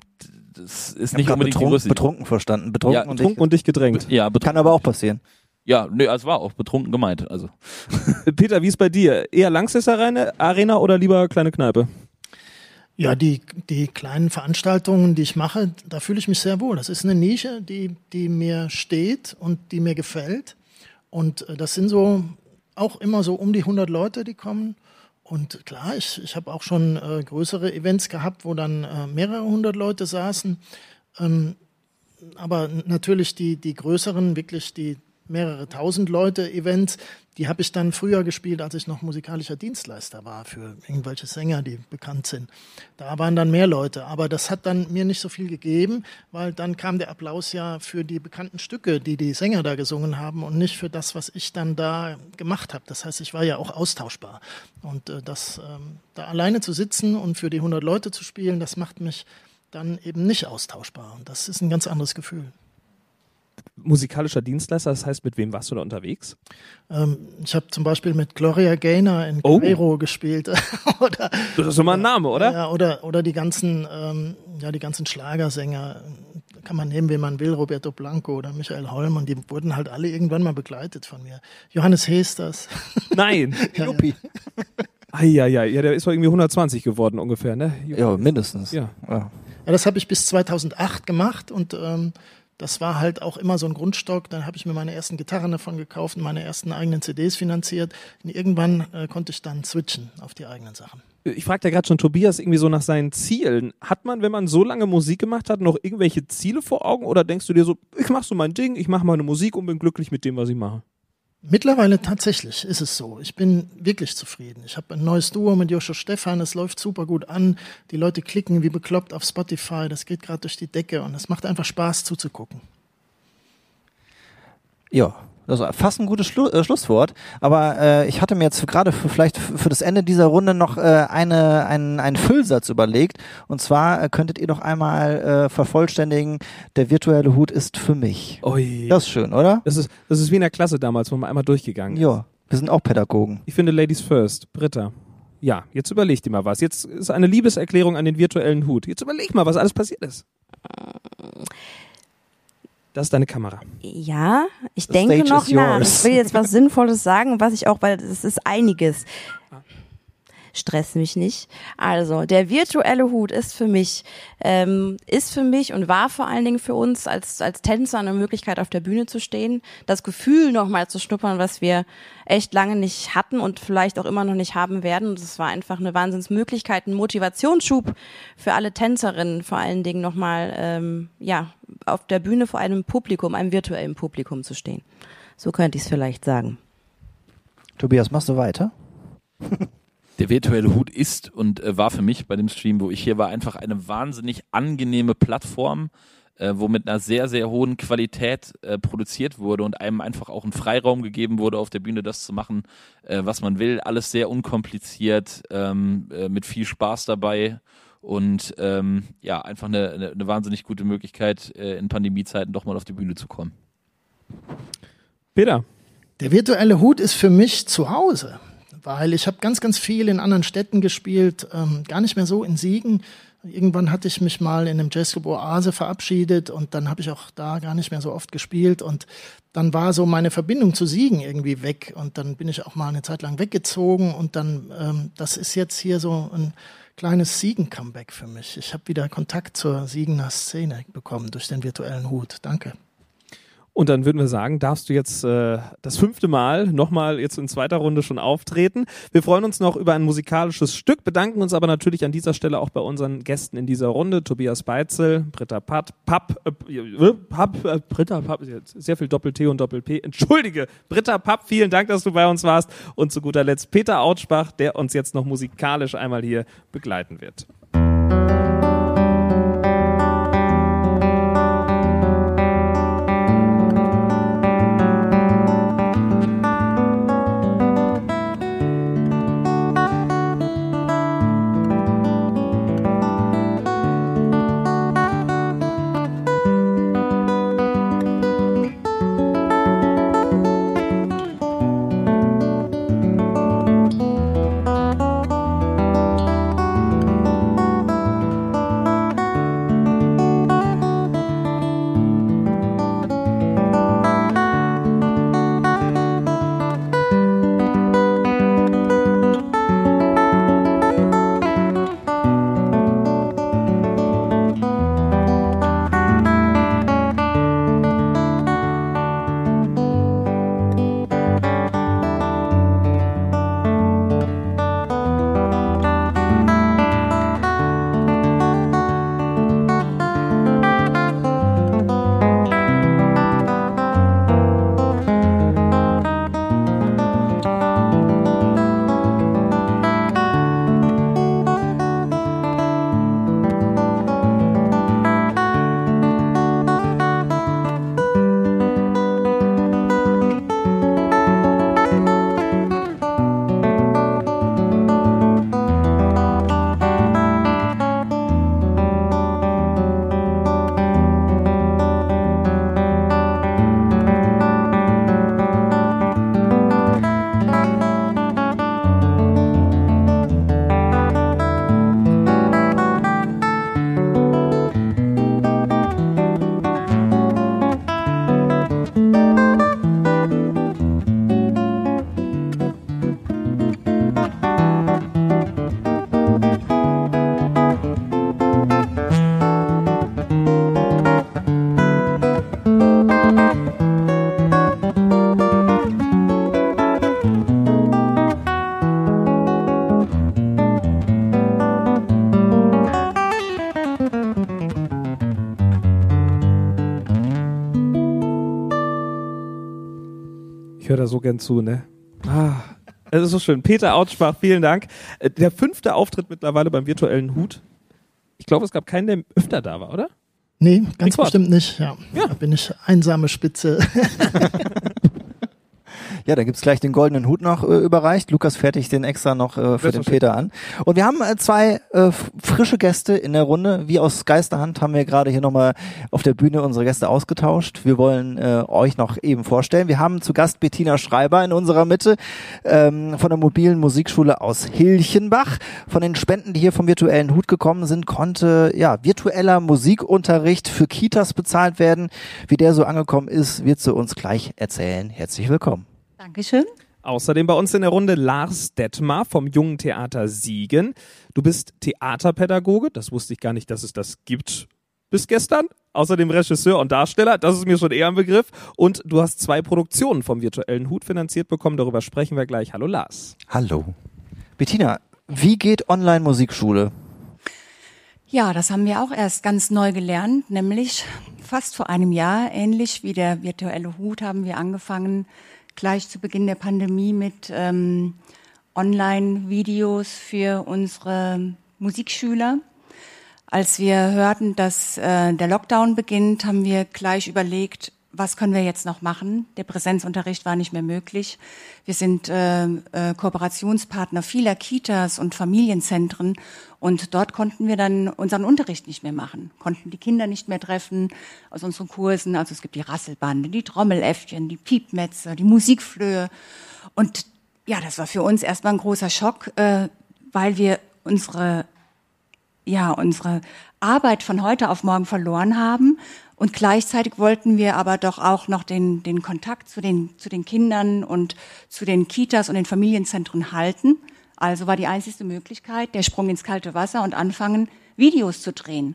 das ist nicht unbedingt die betrunken, größte. betrunken verstanden. Betrunken Ja, und Betrunken und dich gedrängt. ja, betrunken. Kann aber auch passieren. Ja, nee, es war auch betrunken gemeint. Also Peter, wie ist bei dir? Eher Langsas Arena, Arena oder lieber kleine Kneipe? Ja, die, die kleinen Veranstaltungen, die ich mache, da fühle ich mich sehr wohl. Das ist eine Nische, die, die mir steht und die mir gefällt. Und äh, das sind so auch immer so um die 100 Leute, die kommen. Und klar, ich, ich habe auch schon äh, größere Events gehabt, wo dann äh, mehrere hundert Leute saßen. Ähm, aber natürlich die, die größeren, wirklich die mehrere tausend Leute Events, die habe ich dann früher gespielt, als ich noch musikalischer Dienstleister war für irgendwelche Sänger, die bekannt sind. Da waren dann mehr Leute, aber das hat dann mir nicht so viel gegeben, weil dann kam der Applaus ja für die bekannten Stücke, die die Sänger da gesungen haben und nicht für das, was ich dann da gemacht habe. Das heißt, ich war ja auch austauschbar und äh, das ähm, da alleine zu sitzen und für die 100 Leute zu spielen, das macht mich dann eben nicht austauschbar und das ist ein ganz anderes Gefühl. Musikalischer Dienstleister, das heißt, mit wem warst du da unterwegs? Ähm, ich habe zum Beispiel mit Gloria Gaynor in Oh. Cairo gespielt. oder, Das ist doch mal ein Name, oder? Ja, oder, oder die ganzen, ähm, ja, die ganzen Schlagersänger. Kann man nehmen, wen man will, Roberto Blanco oder Michael Holm. Und die wurden halt alle irgendwann mal begleitet von mir. Johannes Hesters. Nein. Ja, Juppie. Eieiei, ja, der ist doch irgendwie 120 geworden ungefähr, ne? Ja, mindestens. Ja. Ja. Ja, das habe ich bis 2008 gemacht und ähm, das war halt auch immer so ein Grundstock. Dann habe ich mir meine ersten Gitarren davon gekauft und meine ersten eigenen CDs finanziert. Und irgendwann äh, konnte ich dann switchen auf die eigenen Sachen. Ich fragte ja gerade schon Tobias irgendwie so nach seinen Zielen. Hat man, wenn man so lange Musik gemacht hat, noch irgendwelche Ziele vor Augen oder denkst du dir so, ich mach so mein Ding, ich mache meine Musik und bin glücklich mit dem, was ich mache? Mittlerweile tatsächlich ist es so. Ich bin wirklich zufrieden. Ich habe ein neues Duo mit Joshua Stefan. Es läuft super gut an. Die Leute klicken wie bekloppt auf Spotify. Das geht gerade durch die Decke und es macht einfach Spaß zuzugucken. ja. Das war fast ein gutes Schlu äh, Schlusswort. Aber äh, ich hatte mir jetzt gerade für, vielleicht für das Ende dieser Runde noch äh, eine, einen, einen Füllsatz überlegt. Und zwar äh, könntet ihr noch einmal äh, vervollständigen, der virtuelle Hut ist für mich. Ui. Das ist schön, oder? Das ist, das ist wie in der Klasse damals, wo man einmal durchgegangen ist. Ja, wir sind auch Pädagogen. Ich finde Ladies first. Britta. Ja, jetzt überleg dir mal was. Jetzt ist eine Liebeserklärung an den virtuellen Hut. Jetzt überleg mal, was alles passiert ist. Das ist deine Kamera. Ja, ich The denke noch nach. Ich will jetzt was Sinnvolles sagen, was ich auch, weil es ist einiges. Stress mich nicht. Also, der virtuelle Hut ist für mich, ähm, ist für mich und war vor allen Dingen für uns als, als Tänzer eine Möglichkeit, auf der Bühne zu stehen, das Gefühl nochmal zu schnuppern, was wir echt lange nicht hatten und vielleicht auch immer noch nicht haben werden. Und es war einfach eine Wahnsinnsmöglichkeit, ein Motivationsschub für alle Tänzerinnen, vor allen Dingen nochmal, ähm, ja, auf der Bühne vor einem Publikum, einem virtuellen Publikum zu stehen. So könnte ich es vielleicht sagen. Tobias, machst du weiter? Der virtuelle Hut ist und äh, war für mich bei dem Stream, wo ich hier war, einfach eine wahnsinnig angenehme Plattform, äh, wo mit einer sehr, sehr hohen Qualität äh, produziert wurde und einem einfach auch ein Freiraum gegeben wurde, auf der Bühne das zu machen, äh, was man will. Alles sehr unkompliziert, ähm, äh, mit viel Spaß dabei und ähm, ja, einfach eine, eine, eine wahnsinnig gute Möglichkeit, äh, in Pandemiezeiten doch mal auf die Bühne zu kommen. Peter. Der virtuelle Hut ist für mich zu Hause, weil ich habe ganz, ganz viel in anderen Städten gespielt, ähm, gar nicht mehr so in Siegen. Irgendwann hatte ich mich mal in einem Jazzclub Oase verabschiedet und dann habe ich auch da gar nicht mehr so oft gespielt und dann war so meine Verbindung zu Siegen irgendwie weg und dann bin ich auch mal eine Zeit lang weggezogen und dann, ähm, das ist jetzt hier so ein kleines Siegen-Comeback für mich. Ich habe wieder Kontakt zur Siegener Szene bekommen durch den virtuellen Hut. Danke. Und dann würden wir sagen, darfst du jetzt äh, das fünfte Mal nochmal jetzt in zweiter Runde schon auftreten. Wir freuen uns noch über ein musikalisches Stück, bedanken uns aber natürlich an dieser Stelle auch bei unseren Gästen in dieser Runde. Tobias Beitzel, Britta Papp, Papp, äh, äh, Papp, äh, Britta Papp, sehr viel Doppel-T und Doppel-P. Entschuldige, Britta Papp, vielen Dank, dass du bei uns warst. Und zu guter Letzt Peter Autschbach, der uns jetzt noch musikalisch einmal hier begleiten wird. Gern zu, ne? Ah, es ist so schön. Peter Autschbach, vielen Dank. Äh, Der fünfte Auftritt mittlerweile beim virtuellen Hut. Ich glaube, es gab keinen, der öfter da war, oder? Nee, ganz Rekord. bestimmt nicht. Ja. Ja. Da bin ich einsame Spitze. Ja, da gibt's gleich den goldenen Hut noch äh, überreicht. Lukas fertigt den extra noch äh, für den Peter an. Und wir haben äh, zwei äh, frische Gäste in der Runde. Wie aus Geisterhand haben wir gerade hier nochmal auf der Bühne unsere Gäste ausgetauscht. Wir wollen äh, euch noch eben vorstellen. Wir haben zu Gast Bettina Schreiber in unserer Mitte ähm, von der mobilen Musikschule aus Hilchenbach. Von den Spenden, die hier vom virtuellen Hut gekommen sind, konnte ja virtueller Musikunterricht für Kitas bezahlt werden. Wie der so angekommen ist, wird sie uns gleich erzählen. Herzlich willkommen. Dankeschön. Außerdem bei uns in der Runde Lars Detmar vom Jungen Theater Siegen. Du bist Theaterpädagoge, das wusste ich gar nicht, dass es das gibt bis gestern. Außerdem Regisseur und Darsteller, das ist mir schon eher ein Begriff. Und du hast zwei Produktionen vom virtuellen Hut finanziert bekommen, darüber sprechen wir gleich. Hallo Lars. Hallo. Bettina, wie geht Online-Musikschule? Ja, das haben wir auch erst ganz neu gelernt, nämlich fast vor einem Jahr, ähnlich wie der virtuelle Hut, haben wir angefangen, gleich zu Beginn der Pandemie mit ähm, Online-Videos für unsere Musikschüler. Als wir hörten, dass äh, der Lockdown beginnt, haben wir gleich überlegt, was können wir jetzt noch machen? Der Präsenzunterricht war nicht mehr möglich. Wir sind äh, äh, Kooperationspartner vieler Kitas und Familienzentren und dort konnten wir dann unseren Unterricht nicht mehr machen, konnten die Kinder nicht mehr treffen aus unseren Kursen. Also es gibt die Rasselbande, die Trommeläffchen, die Piepmetze, die Musikflöhe. Und ja, das war für uns erstmal ein großer Schock, äh, weil wir unsere ja, unsere Arbeit von heute auf morgen verloren haben. Und gleichzeitig wollten wir aber doch auch noch den, den Kontakt zu den, zu den Kindern und zu den Kitas und den Familienzentren halten. Also war die einzige Möglichkeit der Sprung ins kalte Wasser und anfangen, Videos zu drehen.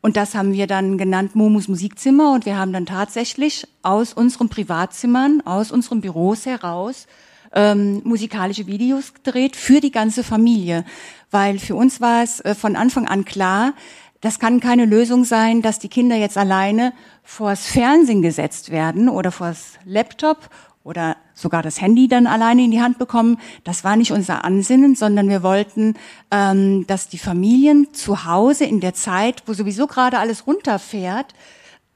Und das haben wir dann genannt Momus Musikzimmer und wir haben dann tatsächlich aus unseren Privatzimmern, aus unseren Büros heraus ähm, musikalische Videos gedreht für die ganze Familie. Weil für uns war es äh, von Anfang an klar, das kann keine Lösung sein, dass die Kinder jetzt alleine vors Fernsehen gesetzt werden oder vors Laptop oder sogar das Handy dann alleine in die Hand bekommen. Das war nicht unser Ansinnen, sondern wir wollten, ähm, dass die Familien zu Hause in der Zeit, wo sowieso gerade alles runterfährt,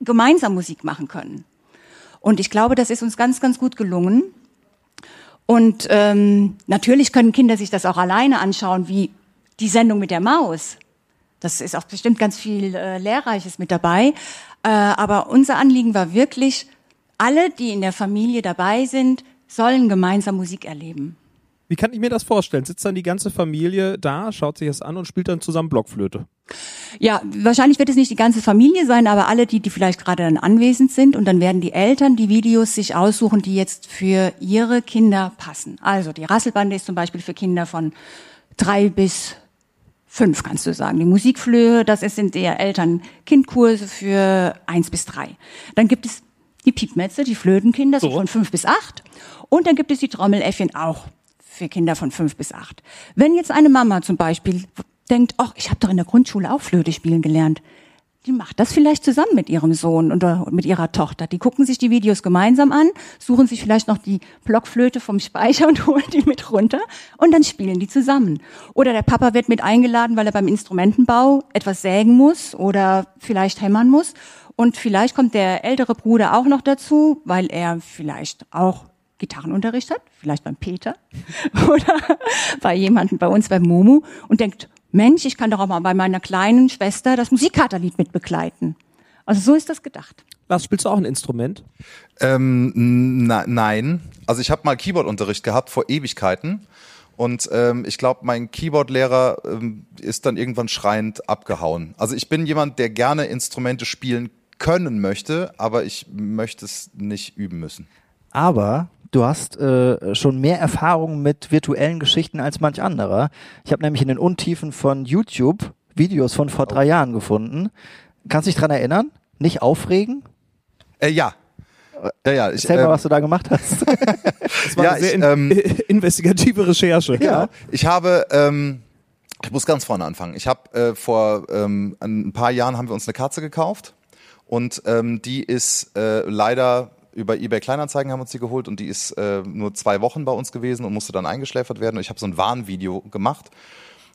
gemeinsam Musik machen können. Und ich glaube, das ist uns ganz, ganz gut gelungen. Und ähm, natürlich können Kinder sich das auch alleine anschauen, wie die Sendung mit der Maus. Das ist auch bestimmt ganz viel äh, Lehrreiches mit dabei. Äh, aber unser Anliegen war wirklich, alle, die in der Familie dabei sind, sollen gemeinsam Musik erleben. Wie kann ich mir das vorstellen? Sitzt dann die ganze Familie da, schaut sich das an und spielt dann zusammen Blockflöte? Ja, wahrscheinlich wird es nicht die ganze Familie sein, aber alle, die, die vielleicht gerade dann anwesend sind. Und dann werden die Eltern die Videos sich aussuchen, die jetzt für ihre Kinder passen. Also die Rasselbande ist zum Beispiel für Kinder von drei bis fünf, kannst du sagen. Die Musikflöhe, das sind eher Eltern-Kind-Kurse für eins bis drei. Dann gibt es die Piepmetze, die Flötenkinder, so. von fünf bis acht. Und dann gibt es die Trommeläffchen auch für Kinder von fünf bis acht. Wenn jetzt eine Mama zum Beispiel denkt, ach, ich habe doch in der Grundschule auch Flöte spielen gelernt, die macht das vielleicht zusammen mit ihrem Sohn oder mit ihrer Tochter. Die gucken sich die Videos gemeinsam an, suchen sich vielleicht noch die Blockflöte vom Speicher und holen die mit runter und dann spielen die zusammen. Oder der Papa wird mit eingeladen, weil er beim Instrumentenbau etwas sägen muss oder vielleicht hämmern muss. Und vielleicht kommt der ältere Bruder auch noch dazu, weil er vielleicht auch Gitarrenunterricht hat, vielleicht beim Peter oder bei jemandem bei uns beim Momu und denkt, Mensch, ich kann doch auch mal bei meiner kleinen Schwester das Musikkaterlied mitbegleiten. Also so ist das gedacht. Lars, spielst du auch ein Instrument? Ähm, na, nein. Also ich habe mal Keyboardunterricht gehabt vor Ewigkeiten. Und ähm, ich glaube, mein Keyboardlehrer ähm, ist dann irgendwann schreiend abgehauen. Also ich bin jemand, der gerne Instrumente spielen können möchte, aber ich möchte es nicht üben müssen. Aber du hast äh, schon mehr Erfahrung mit virtuellen Geschichten als manch anderer. Ich habe nämlich in den Untiefen von YouTube Videos von vor drei Jahren gefunden. Kannst du dich dran erinnern? Nicht aufregen? Äh, ja. Ja, ja, ich, Erzähl mal, ähm, was du da gemacht hast. Das war Ja, eine sehr ich, in, ähm, investigative Recherche. Ja. Ich habe, ähm, ich muss ganz vorne anfangen. Ich habe äh, vor ähm, ein paar Jahren haben wir uns eine Katze gekauft und ähm, die ist äh, leider über eBay Kleinanzeigen haben uns die geholt und die ist äh, nur zwei Wochen bei uns gewesen und musste dann eingeschläfert werden. Und ich habe so ein Warnvideo gemacht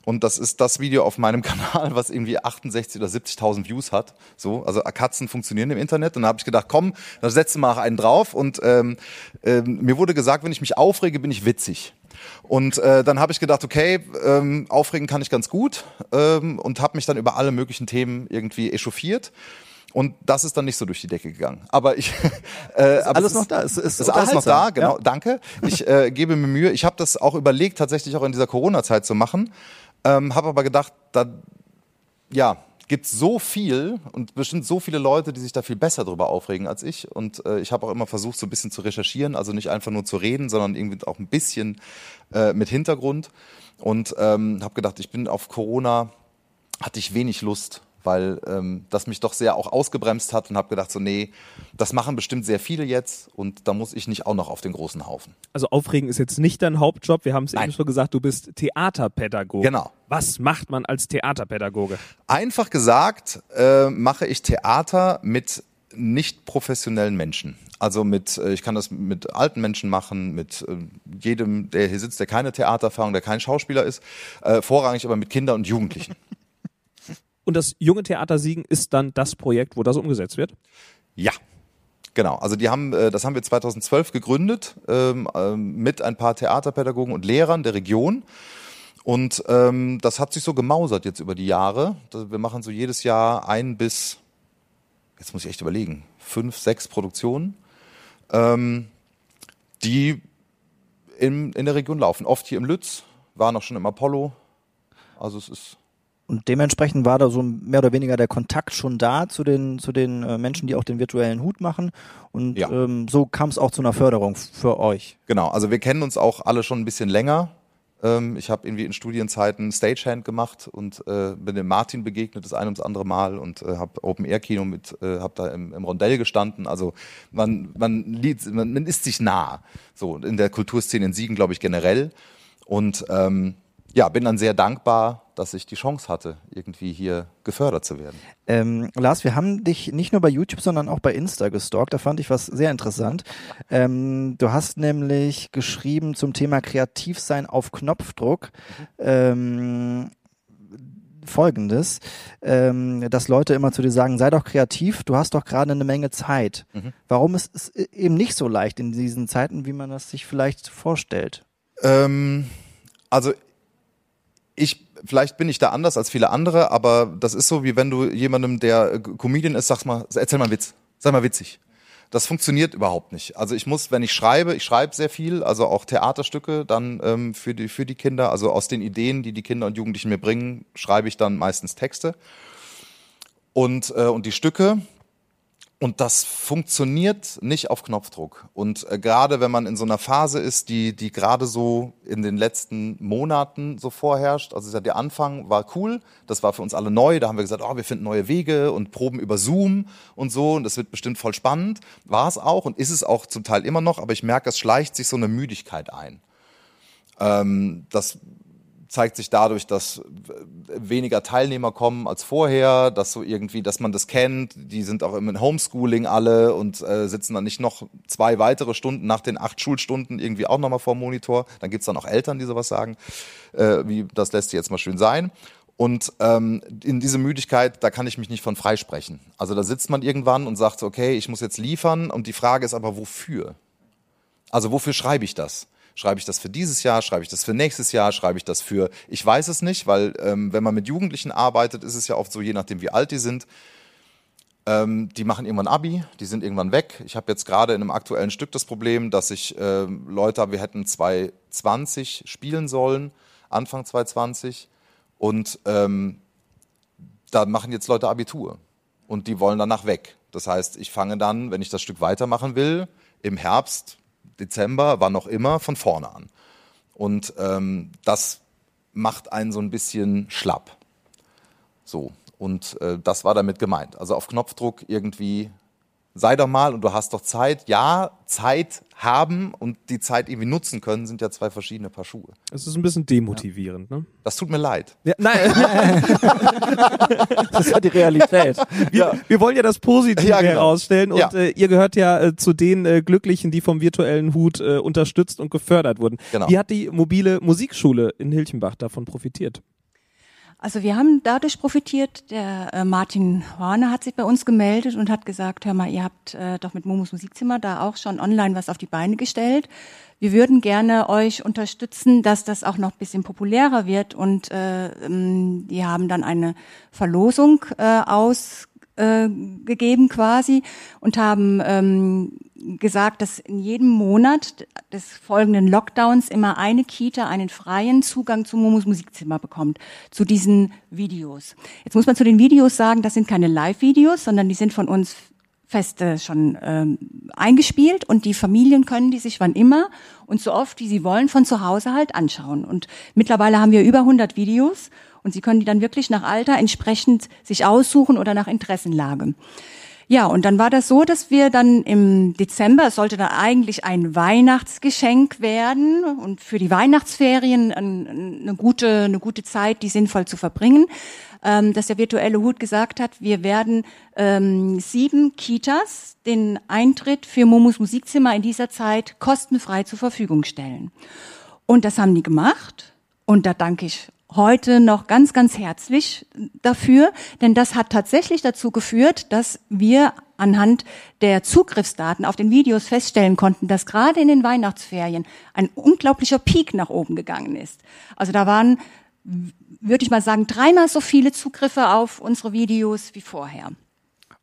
Und das ist das Video auf meinem Kanal, was irgendwie 68 oder 70.000 Views hat. So, also Katzen funktionieren im Internet. Und da habe ich gedacht, komm, da setzen mal einen drauf. Und ähm, ähm, mir wurde gesagt, wenn ich mich aufrege, bin ich witzig. Und äh, dann habe ich gedacht, okay, ähm, aufregen kann ich ganz gut ähm, und habe mich dann über alle möglichen Themen irgendwie echauffiert. Und das ist dann nicht so durch die Decke gegangen. Aber ich äh, aber alles es noch da. Es ist, ist alles noch da, genau. Ja. Danke. Ich äh, gebe mir Mühe. Ich habe das auch überlegt, tatsächlich auch in dieser Corona-Zeit zu machen. Ähm, habe aber gedacht, da ja gibt so viel und bestimmt so viele Leute, die sich da viel besser drüber aufregen als ich. Und äh, ich habe auch immer versucht, so ein bisschen zu recherchieren, also nicht einfach nur zu reden, sondern irgendwie auch ein bisschen äh, mit Hintergrund. Und ähm, habe gedacht, ich bin auf Corona hatte ich wenig Lust, weil ähm, das mich doch sehr auch ausgebremst hat und habe gedacht, so nee, das machen bestimmt sehr viele jetzt und da muss ich nicht auch noch auf den großen Haufen. Also Aufregen ist jetzt nicht dein Hauptjob. Wir haben es eben schon gesagt, du bist Theaterpädagoge. Genau. Was macht man als Theaterpädagoge? Einfach gesagt äh, mache ich Theater mit nicht professionellen Menschen. Also mit, äh, ich kann das mit alten Menschen machen, mit äh, jedem, der hier sitzt, der keine Theatererfahrung, der kein Schauspieler ist, äh, vorrangig aber mit Kindern und Jugendlichen. Und das junge Theater Siegen ist dann das Projekt, wo das umgesetzt wird? Ja. Genau, also die haben, äh, das haben wir 2012 gegründet ähm, ähm, mit ein paar Theaterpädagogen und Lehrern der Region. Und ähm, das hat sich so gemausert jetzt über die Jahre. Wir machen so jedes Jahr ein bis, jetzt muss ich echt überlegen, fünf, sechs Produktionen, die in, in der Region laufen. Oft hier im Lütz, waren auch schon im Apollo. Also es ist Und dementsprechend war da so mehr oder weniger der Kontakt schon da zu den, zu den äh, Menschen, die auch den virtuellen Hut machen. Und Ja. ähm, so kam es auch zu einer Förderung für euch. Genau, also wir kennen uns auch alle schon ein bisschen länger. Ähm, ich habe irgendwie in Studienzeiten Stagehand gemacht und äh, bin dem Martin begegnet das ein ums andere Mal und äh, habe Open Air Kino mit, äh, habe da im, im Rondell gestanden. Also man man, lied, man man ist sich nah, so in der Kulturszene in Siegen glaube ich generell und ähm, ja bin dann sehr dankbar, dass ich die Chance hatte, irgendwie hier gefördert zu werden. Ähm, Lars, wir haben dich nicht nur bei YouTube, sondern auch bei Insta gestalkt. Da fand ich was sehr interessant. Ähm, du hast nämlich geschrieben zum Thema Kreativsein auf Knopfdruck. Ähm, Folgendes, ähm, dass Leute immer zu dir sagen, sei doch kreativ, du hast doch gerade eine Menge Zeit. Warum ist es eben nicht so leicht in diesen Zeiten, wie man das sich vielleicht vorstellt? Ähm, also ich, vielleicht bin ich da anders als viele andere, aber das ist so, wie wenn du jemandem, der äh, Comedian ist, sagst mal, erzähl mal einen Witz, sei mal witzig. Das funktioniert überhaupt nicht. Also ich muss, wenn ich schreibe, ich schreibe sehr viel, also auch Theaterstücke dann ähm, für, die, für die Kinder, also aus den Ideen, die die Kinder und Jugendlichen mir bringen, schreibe ich dann meistens Texte. Und, äh, und die Stücke, und das funktioniert nicht auf Knopfdruck. Und äh, gerade wenn man in so einer Phase ist, die, die gerade so in den letzten Monaten so vorherrscht, also der Anfang war cool, das war für uns alle neu, da haben wir gesagt, oh, wir finden neue Wege und proben über Zoom und so und das wird bestimmt voll spannend. War es auch und ist es auch zum Teil immer noch, aber ich merke, es schleicht sich so eine Müdigkeit ein. Ähm, das zeigt sich dadurch, dass weniger Teilnehmer kommen als vorher, dass so irgendwie, dass man das kennt. Die sind auch im Homeschooling alle und äh, sitzen dann nicht noch zwei weitere Stunden nach den acht Schulstunden irgendwie auch nochmal vor dem Monitor. Dann gibt's dann auch Eltern, die sowas sagen, äh, wie das lässt sich jetzt mal schön sein. Und ähm, in diese Müdigkeit, da kann ich mich nicht von freisprechen. Also da sitzt man irgendwann und sagt, okay, ich muss jetzt liefern. Und die Frage ist aber, wofür? Also wofür schreibe ich das? Schreibe ich das für dieses Jahr? Schreibe ich das für nächstes Jahr? Schreibe ich das für, ich weiß es nicht, weil ähm, wenn man mit Jugendlichen arbeitet, ist es ja oft so, je nachdem wie alt die sind, ähm, die machen irgendwann Abi, die sind irgendwann weg. Ich habe jetzt gerade in einem aktuellen Stück das Problem, dass ich ähm, Leute habe, wir hätten 2020 spielen sollen, Anfang 2020 und ähm, da machen jetzt Leute Abitur und die wollen danach weg. Das heißt, ich fange dann, wenn ich das Stück weitermachen will, im Herbst, Dezember, wann auch immer, von vorne an. Und ähm, das macht einen so ein bisschen schlapp. So. Und äh, das war damit gemeint. Also auf Knopfdruck irgendwie, sei doch mal und du hast doch Zeit. Ja, Zeit haben und die Zeit irgendwie nutzen können, sind ja zwei verschiedene Paar Schuhe. Es ist ein bisschen demotivierend, ne? Das tut mir leid. Ja, nein, Das ist ja die Realität. wir, wir wollen ja das Positive Ja, genau. herausstellen und Ja. äh, ihr gehört ja äh, zu den äh, Glücklichen, die vom virtuellen Hut äh, unterstützt und gefördert wurden. Genau. Wie hat die mobile Musikschule in Hilchenbach davon profitiert? Also wir haben dadurch profitiert. Der äh, Martin Horner hat sich bei uns gemeldet und hat gesagt, hör mal, ihr habt äh, doch mit Momos Musikzimmer da auch schon online was auf die Beine gestellt. Wir würden gerne euch unterstützen, dass das auch noch ein bisschen populärer wird. Und äh, ähm, die haben dann eine Verlosung äh, ausgegeben quasi und haben ähm, gesagt, dass in jedem Monat des folgenden Lockdowns immer eine Kita einen freien Zugang zum Momos Musikzimmer bekommt, zu diesen Videos. Jetzt muss man zu den Videos sagen, das sind keine Live-Videos, sondern die sind von uns fest äh, schon ähm, eingespielt und die Familien können die sich wann immer und so oft, wie sie wollen, von zu Hause halt anschauen. Und mittlerweile haben wir über 100 Videos und sie können die dann wirklich nach Alter entsprechend sich aussuchen oder nach Interessenlage. Ja, und dann war das so, dass wir dann im Dezember, es sollte dann eigentlich ein Weihnachtsgeschenk werden und für die Weihnachtsferien eine gute, eine gute Zeit, die sinnvoll zu verbringen, ähm, dass der virtuelle Hut gesagt hat, wir werden ähm, sieben Kitas den Eintritt für Momus Musikzimmer in dieser Zeit kostenfrei zur Verfügung stellen. Und das haben die gemacht. Und da danke ich heute noch ganz, ganz herzlich dafür, denn das hat tatsächlich dazu geführt, dass wir anhand der Zugriffsdaten auf den Videos feststellen konnten, dass gerade in den Weihnachtsferien ein unglaublicher Peak nach oben gegangen ist. Also da waren, würde ich mal sagen, dreimal so viele Zugriffe auf unsere Videos wie vorher.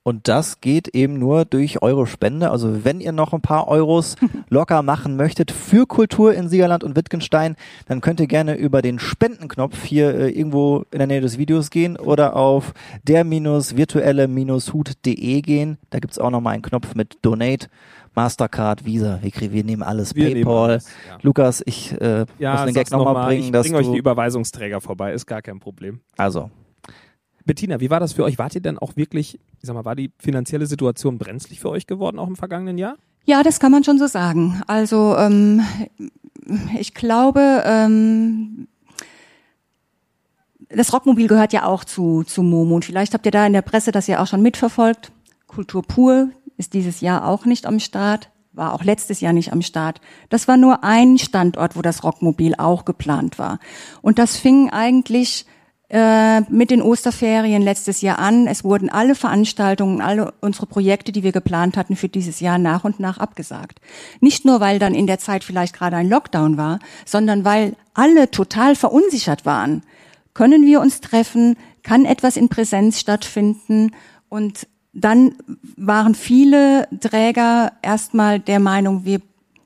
Und das geht eben nur durch eure Spende. Also wenn ihr noch ein paar Euros locker machen möchtet für Kultur in Siegerland und Wittgenstein, dann könnt ihr gerne über den Spendenknopf hier äh, irgendwo in der Nähe des Videos gehen oder auf der-virtuelle-hut.de gehen. Da gibt's auch nochmal einen Knopf mit Donate. Mastercard, Visa, wir, kriegen, wir nehmen alles, Wir nehmen PayPal. alles, ja. Lukas, ich äh, Ja, muss den Gag nochmal noch mal, bringen, ich dass bring euch die Überweisungsträger vorbei, ist gar kein Problem. also Bettina, wie war das für euch? Wart ihr denn auch wirklich, ich sag mal, war die finanzielle Situation brenzlig für euch geworden, auch im vergangenen Jahr? Ja, das kann man schon so sagen. Also ähm, ich glaube, ähm, das Rockmobil gehört ja auch zu, zu Momo. Und vielleicht habt ihr da in der Presse das ja auch schon mitverfolgt. Kultur pur ist dieses Jahr auch nicht am Start, war auch letztes Jahr nicht am Start. Das war nur ein Standort, wo das Rockmobil auch geplant war. Und das fing eigentlich äh, mit den Osterferien letztes Jahr an. Es wurden alle Veranstaltungen, alle unsere Projekte, die wir geplant hatten für dieses Jahr nach und nach abgesagt. Nicht nur, weil dann in der Zeit vielleicht gerade ein Lockdown war, sondern weil alle total verunsichert waren. Können wir uns treffen? Kann etwas in Präsenz stattfinden? Und dann waren viele Träger erstmal der Meinung, wir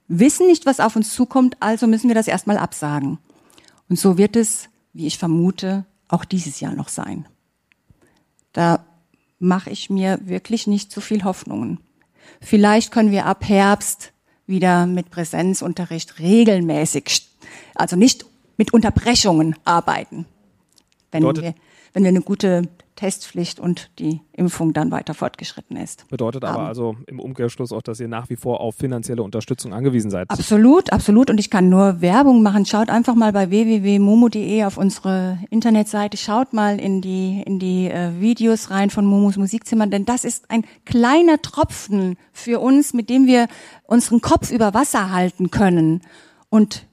wissen nicht, was auf uns zukommt, also müssen wir das erstmal absagen. Und so wird es, wie ich vermute, auch dieses Jahr noch sein. Da mache ich mir wirklich nicht so viel Hoffnungen. Vielleicht können wir ab Herbst wieder mit Präsenzunterricht regelmäßig, also nicht mit Unterbrechungen arbeiten, wenn wir, wenn wir eine gute Testpflicht und die Impfung dann weiter fortgeschritten ist. Bedeutet aber Haben. also im Umkehrschluss auch, dass ihr nach wie vor auf finanzielle Unterstützung angewiesen seid. Absolut, absolut. Und ich kann nur Werbung machen. Schaut einfach mal bei www.momo.de auf unsere Internetseite. Schaut mal in die, in die äh, Videos rein von Momos Musikzimmer, denn das ist ein kleiner Tropfen für uns, mit dem wir unseren Kopf über Wasser halten können. Und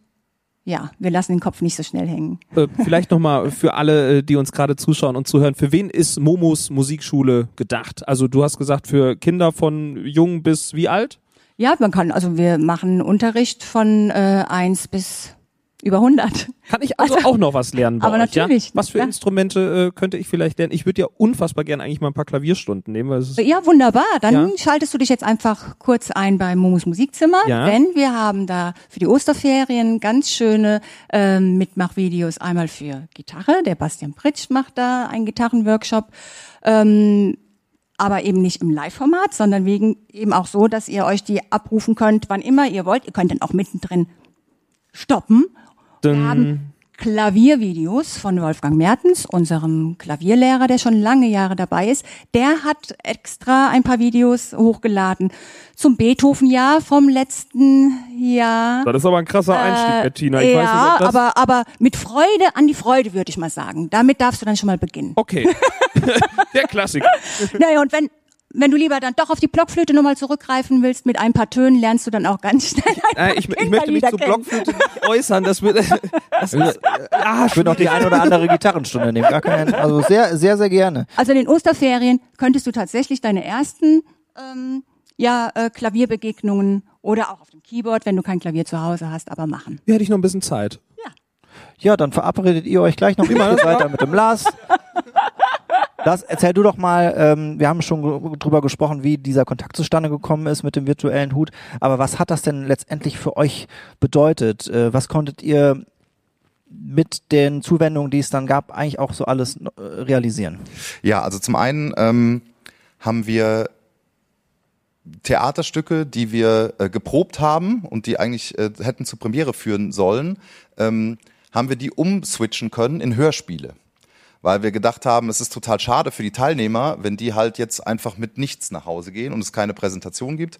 ja, wir lassen den Kopf nicht so schnell hängen. Äh, vielleicht nochmal für alle, äh, die uns gerade zuschauen und zuhören, für wen ist Momos Musikschule gedacht? Also du hast gesagt, für Kinder von jung bis wie alt? Ja, man kann, also wir machen Unterricht von äh, eins bis über 100. Kann ich also, auch noch was lernen bei aber euch, natürlich, ja? Was für ja. Instrumente äh, könnte ich vielleicht lernen? Ich würde ja unfassbar gerne eigentlich mal ein paar Klavierstunden nehmen, weil es ist Ja, wunderbar. Dann Ja. schaltest du dich jetzt einfach kurz ein bei Momus Musikzimmer, Ja. denn wir haben da für die Osterferien ganz schöne ähm, Mitmachvideos. Einmal für Gitarre, der Bastian Pritsch macht da einen Gitarrenworkshop. Ähm, aber eben nicht im Live-Format, sondern wegen eben auch so, dass ihr euch die abrufen könnt, wann immer ihr wollt. Ihr könnt dann auch mittendrin stoppen. Wir haben Klaviervideos von Wolfgang Mertens, unserem Klavierlehrer, der schon lange Jahre dabei ist. Der hat extra ein paar Videos hochgeladen zum Beethoven-Jahr vom letzten Jahr. Das ist aber ein krasser Einstieg, Äh, Bettina. Ich ja, nicht, aber, aber mit Freude an die Freude, würde ich mal sagen. Damit darfst du dann schon mal beginnen. Okay. Der Klassiker. Naja, und wenn wenn du lieber dann doch auf die Blockflöte nochmal zurückgreifen willst, mit ein paar Tönen lernst du dann auch ganz schnell. Äh, ich, ich möchte mich zur. Blockflöte nicht äußern. Das wird, das ist, ah, Ich würde noch die eine oder andere Gitarrenstunde nehmen. Gar kein, also sehr, sehr, sehr gerne. Also in den Osterferien könntest du tatsächlich deine ersten ähm, ja, äh, Klavierbegegnungen oder auch auf dem Keyboard, wenn du kein Klavier zu Hause hast, aber machen. Hier hätte ich noch ein bisschen Zeit. Ja, dann verabredet ihr euch gleich noch immer weiter mit dem Lars. Das erzähl du doch mal, ähm, wir haben schon drüber gesprochen, wie dieser Kontakt zustande gekommen ist mit dem virtuellen Hut, aber was hat das denn letztendlich für euch bedeutet? Äh, was konntet ihr mit den Zuwendungen, die es dann gab, eigentlich auch so alles äh, realisieren? Ja, also zum einen ähm, haben wir Theaterstücke, die wir äh, geprobt haben und die eigentlich äh, hätten zur Premiere führen sollen, ähm, haben wir die umswitchen können in Hörspiele. Weil wir gedacht haben, es ist total schade für die Teilnehmer, wenn die halt jetzt einfach mit nichts nach Hause gehen und es keine Präsentation gibt.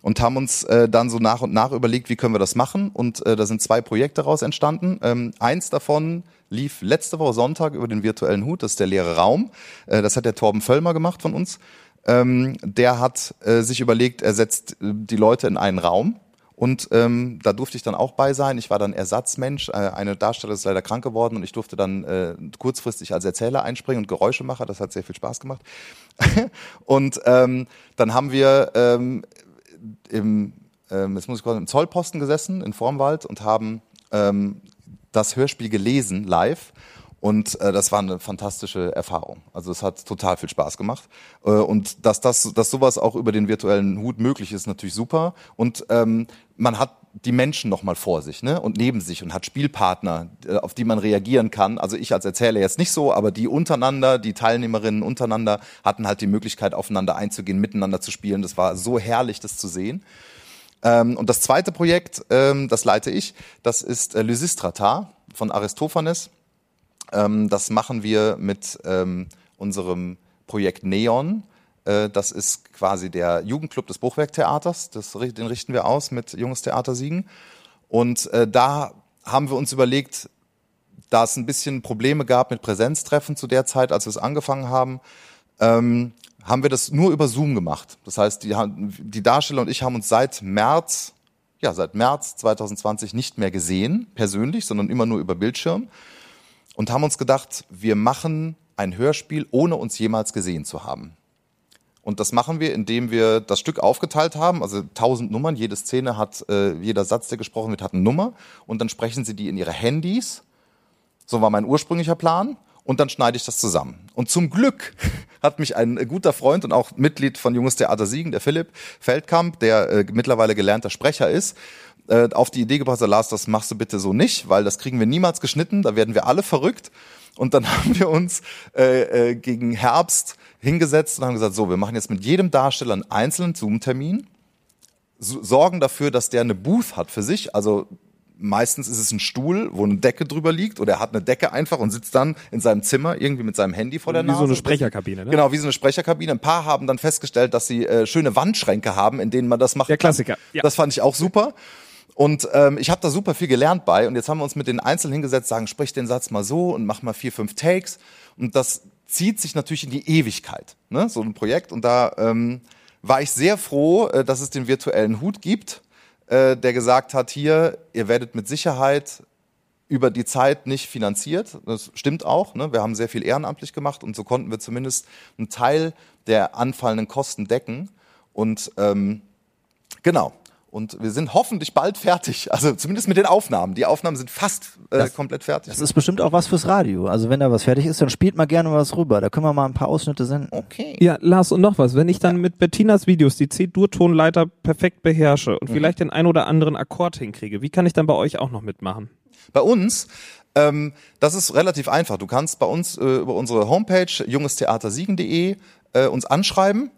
Und haben uns äh, dann so nach und nach überlegt, wie können wir das machen. Und äh, da sind zwei Projekte daraus entstanden. Ähm, eins davon lief letzte Woche Sonntag über den virtuellen Hut, das ist der leere Raum. Äh, das hat der Torben Völlmer gemacht von uns. Ähm, der hat äh, sich überlegt, er setzt äh, die Leute in einen Raum. Und ähm, da durfte ich dann auch bei sein. Ich war dann Ersatzmensch. Äh, eine Darstellerin ist leider krank geworden und ich durfte dann äh, kurzfristig als Erzähler einspringen und Geräusche machen. Das hat sehr viel Spaß gemacht. und ähm, dann haben wir ähm, im, ähm, jetzt muss ich kurz, im Zollposten gesessen in Vormwald und haben ähm, das Hörspiel gelesen live. Und äh, das war eine fantastische Erfahrung. Also es hat total viel Spaß gemacht. Äh, und dass, das, dass sowas auch über den virtuellen Hut möglich ist, natürlich super. Und ähm, man hat die Menschen noch mal vor sich ne? und neben sich und hat Spielpartner, äh, auf die man reagieren kann. Also ich als Erzähler jetzt nicht so, aber die untereinander, die Teilnehmerinnen untereinander hatten halt die Möglichkeit, aufeinander einzugehen, miteinander zu spielen. Das war so herrlich, das zu sehen. Ähm, und das zweite Projekt, ähm, das leite ich, das ist äh, Lysistrata von Aristophanes. Ähm, das machen wir mit ähm, unserem Projekt Neon. Äh, das ist quasi der Jugendclub des Bruchwerktheaters. Das, den richten wir aus mit Junges Theater Siegen. Und äh, da haben wir uns überlegt, da es ein bisschen Probleme gab mit Präsenztreffen zu der Zeit, als wir es angefangen haben, ähm, haben wir das nur über Zoom gemacht. Das heißt, die, die Darsteller und ich haben uns seit März, ja, seit März 2020 nicht mehr gesehen, persönlich, sondern immer nur über Bildschirm und haben uns gedacht, wir machen ein Hörspiel, ohne uns jemals gesehen zu haben. Und das machen wir, indem wir das Stück aufgeteilt haben, also tausend Nummern, jede Szene hat, äh, jeder Satz, der gesprochen wird, hat eine Nummer und dann sprechen sie die in ihre Handys. So war mein ursprünglicher Plan. Und dann schneide ich das zusammen. Und zum Glück hat mich ein guter Freund und auch Mitglied von Junges Theater Siegen, der Philipp Feldkamp, der äh, mittlerweile gelernter Sprecher ist, äh, auf die Idee gebracht, so, Lars, das machst du bitte so nicht, weil das kriegen wir niemals geschnitten, da werden wir alle verrückt. Und dann haben wir uns äh, äh, gegen Herbst hingesetzt und haben gesagt, so, wir machen jetzt mit jedem Darsteller einen einzelnen Zoom-Termin, so- sorgen dafür, dass der eine Booth hat für sich, also meistens ist es ein Stuhl, wo eine Decke drüber liegt oder er hat eine Decke einfach und sitzt dann in seinem Zimmer irgendwie mit seinem Handy vor der Wie Nase. so eine Sprecherkabine, ne? Genau, wie so eine Sprecherkabine. Ein paar haben dann festgestellt, dass sie äh, schöne Wandschränke haben, in denen man das macht. Der Klassiker, ja. Das fand ich auch super. Und ähm, ich habe da super viel gelernt bei. Und jetzt haben wir uns mit den Einzelnen hingesetzt, sagen, sprich den Satz mal so und mach mal vier, fünf Takes. Und das zieht sich natürlich in die Ewigkeit, ne? so ein Projekt. Und da ähm, war ich sehr froh, äh, dass es den virtuellen Hut gibt, äh, der gesagt hat, hier, ihr werdet mit Sicherheit über die Zeit nicht finanziert. Das stimmt auch. Ne? Wir haben sehr viel ehrenamtlich gemacht und so konnten wir zumindest einen Teil der anfallenden Kosten decken. Und ähm, genau. Und wir sind hoffentlich bald fertig. Also zumindest mit den Aufnahmen. Die Aufnahmen sind fast äh, komplett fertig. Das ist bestimmt auch was fürs Radio. Also wenn da was fertig ist, dann spielt mal gerne was rüber. Da können wir mal ein paar Ausschnitte senden. okay. Ja, Lars, und noch was. Wenn ich dann mit Bettinas Videos die C-Dur-Tonleiter perfekt beherrsche und vielleicht den ein oder anderen Akkord hinkriege, wie kann ich dann bei euch auch noch mitmachen? Bei uns, ähm, das ist relativ einfach. Du kannst bei uns äh, über unsere Homepage jungestheatersiegen.de äh, uns anschreiben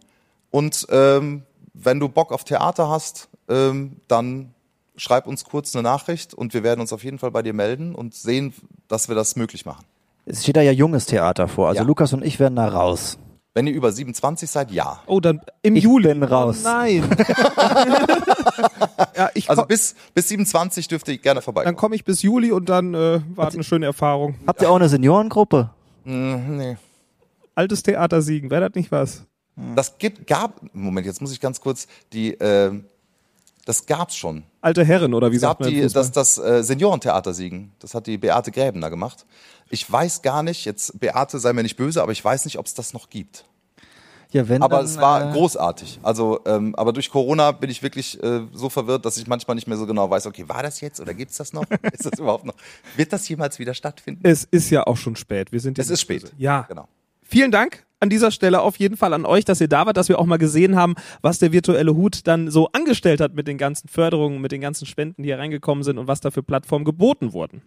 und ähm, wenn du Bock auf Theater hast, ähm, dann schreib uns kurz eine Nachricht und wir werden uns auf jeden Fall bei dir melden und sehen, dass wir das möglich machen. Es steht da ja junges Theater vor. Also Ja. Lukas und ich werden da raus. Wenn ihr über 27 seid, ja. Oh, dann im Ich Juli. bin raus. Oh nein. ja, ich Also bis, bis 27 dürft ihr gerne vorbei. dann komme ich bis Juli und dann äh, war eine schöne Erfahrung. Habt ihr auch eine Seniorengruppe? nee. Altes Theater Siegen, wäre das nicht was? Das gibt, gab, Moment, jetzt muss ich ganz kurz die, äh, das gab's schon. Alte Herren oder wie Es sagt gab man? die, das, das äh, Seniorentheater siegen. Das hat die Beate Gräbener gemacht. Ich weiß gar nicht, jetzt Beate sei mir nicht böse, aber ich weiß nicht, ob es das noch gibt. Ja, wenn Aber dann, es war äh, großartig. Also, ähm, aber durch Corona bin ich wirklich äh, so verwirrt, dass ich manchmal nicht mehr so genau weiß, okay, war das jetzt oder gibt's das noch? ist das überhaupt noch? Wird das jemals wieder stattfinden? Es ist ja auch schon spät. Wir sind ja Es ist spät. böse. Ja. Genau. Vielen Dank an dieser Stelle auf jeden Fall an euch, dass ihr da wart, dass wir auch mal gesehen haben, was der virtuelle Hut dann so angestellt hat mit den ganzen Förderungen, mit den ganzen Spenden, die hier reingekommen sind und was da für Plattformen geboten wurden.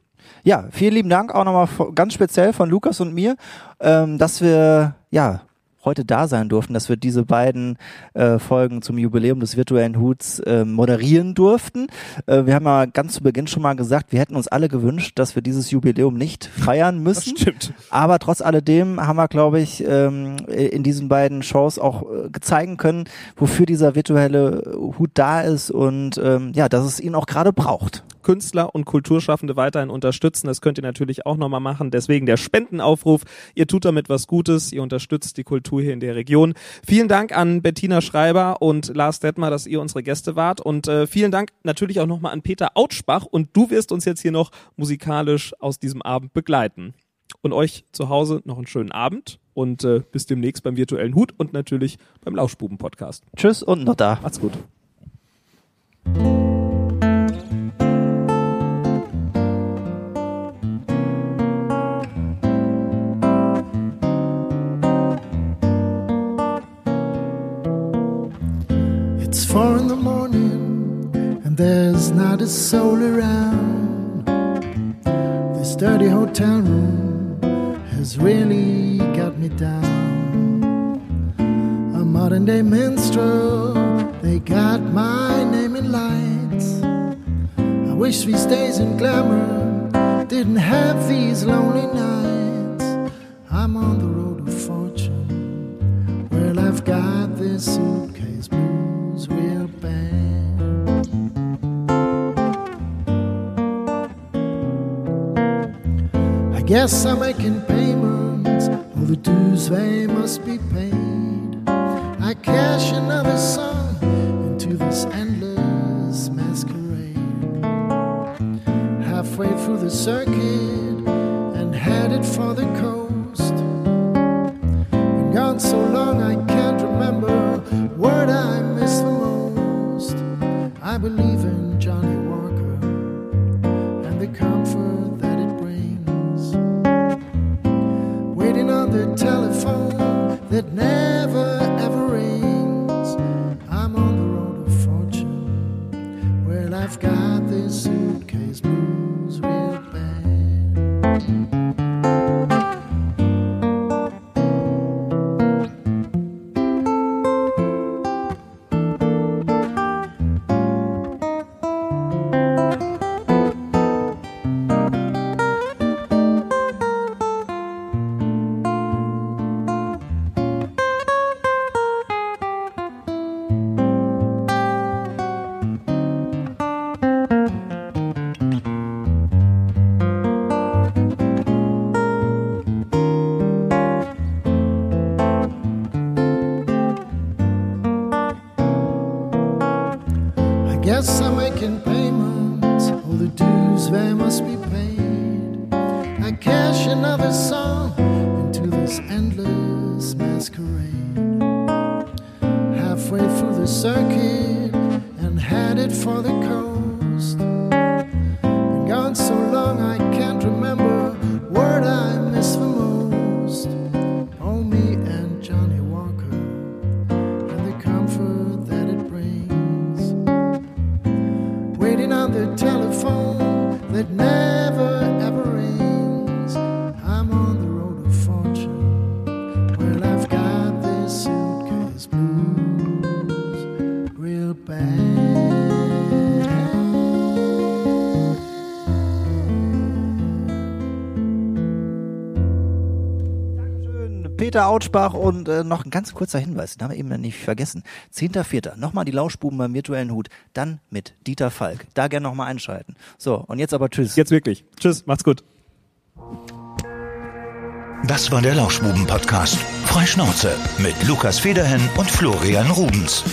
Ja, vielen lieben Dank auch nochmal ganz speziell von Lukas und mir, ähm, dass wir ja heute da sein durften, dass wir diese beiden äh, Folgen zum Jubiläum des virtuellen Huts äh, moderieren durften. Äh, wir haben ja ganz zu Beginn schon mal gesagt, wir hätten uns alle gewünscht, dass wir dieses Jubiläum nicht feiern müssen. Stimmt. Aber trotz alledem haben wir, glaube ich, ähm, in diesen beiden Shows auch äh, zeigen können, wofür dieser virtuelle Hut da ist und ähm, ja, dass es ihn auch gerade braucht. Künstler und Kulturschaffende weiterhin unterstützen. Das könnt ihr natürlich auch nochmal machen. Deswegen der Spendenaufruf. Ihr tut damit was Gutes. Ihr unterstützt die Kultur hier in der Region. Vielen Dank an Bettina Schreiber und Lars Detmer, dass ihr unsere Gäste wart. Und äh, vielen Dank natürlich auch nochmal an Peter Autschbach. Und du wirst uns jetzt hier noch musikalisch aus diesem Abend begleiten. Und euch zu Hause noch einen schönen Abend und äh, bis demnächst beim virtuellen Hut und natürlich beim Lauschbuben-Podcast. Tschüss und noch da. Macht's gut. It's four in the morning and there's not a soul around. This dirty hotel room has really got me down. A modern day minstrel, they got my name in lights. I wish these days in glamour didn't have these lonely nights. I'm on the road of fortune. Well, I've got this suitcase I guess I'm making payments, all the dues they must be paid. I cash another song into this endless masquerade. Halfway through the circuit and headed for the Peter Autschbach und äh, noch ein ganz kurzer Hinweis, den haben wir eben nicht vergessen. 10.4. Nochmal die Lauschbuben beim virtuellen Hut, dann mit Dieter Falk. Da gerne nochmal einschalten. So, und jetzt aber tschüss. Jetzt wirklich. Tschüss, macht's gut. Das war der Lauschbuben-Podcast. Freischnauze mit Lukas Federhen und Florian Rubens.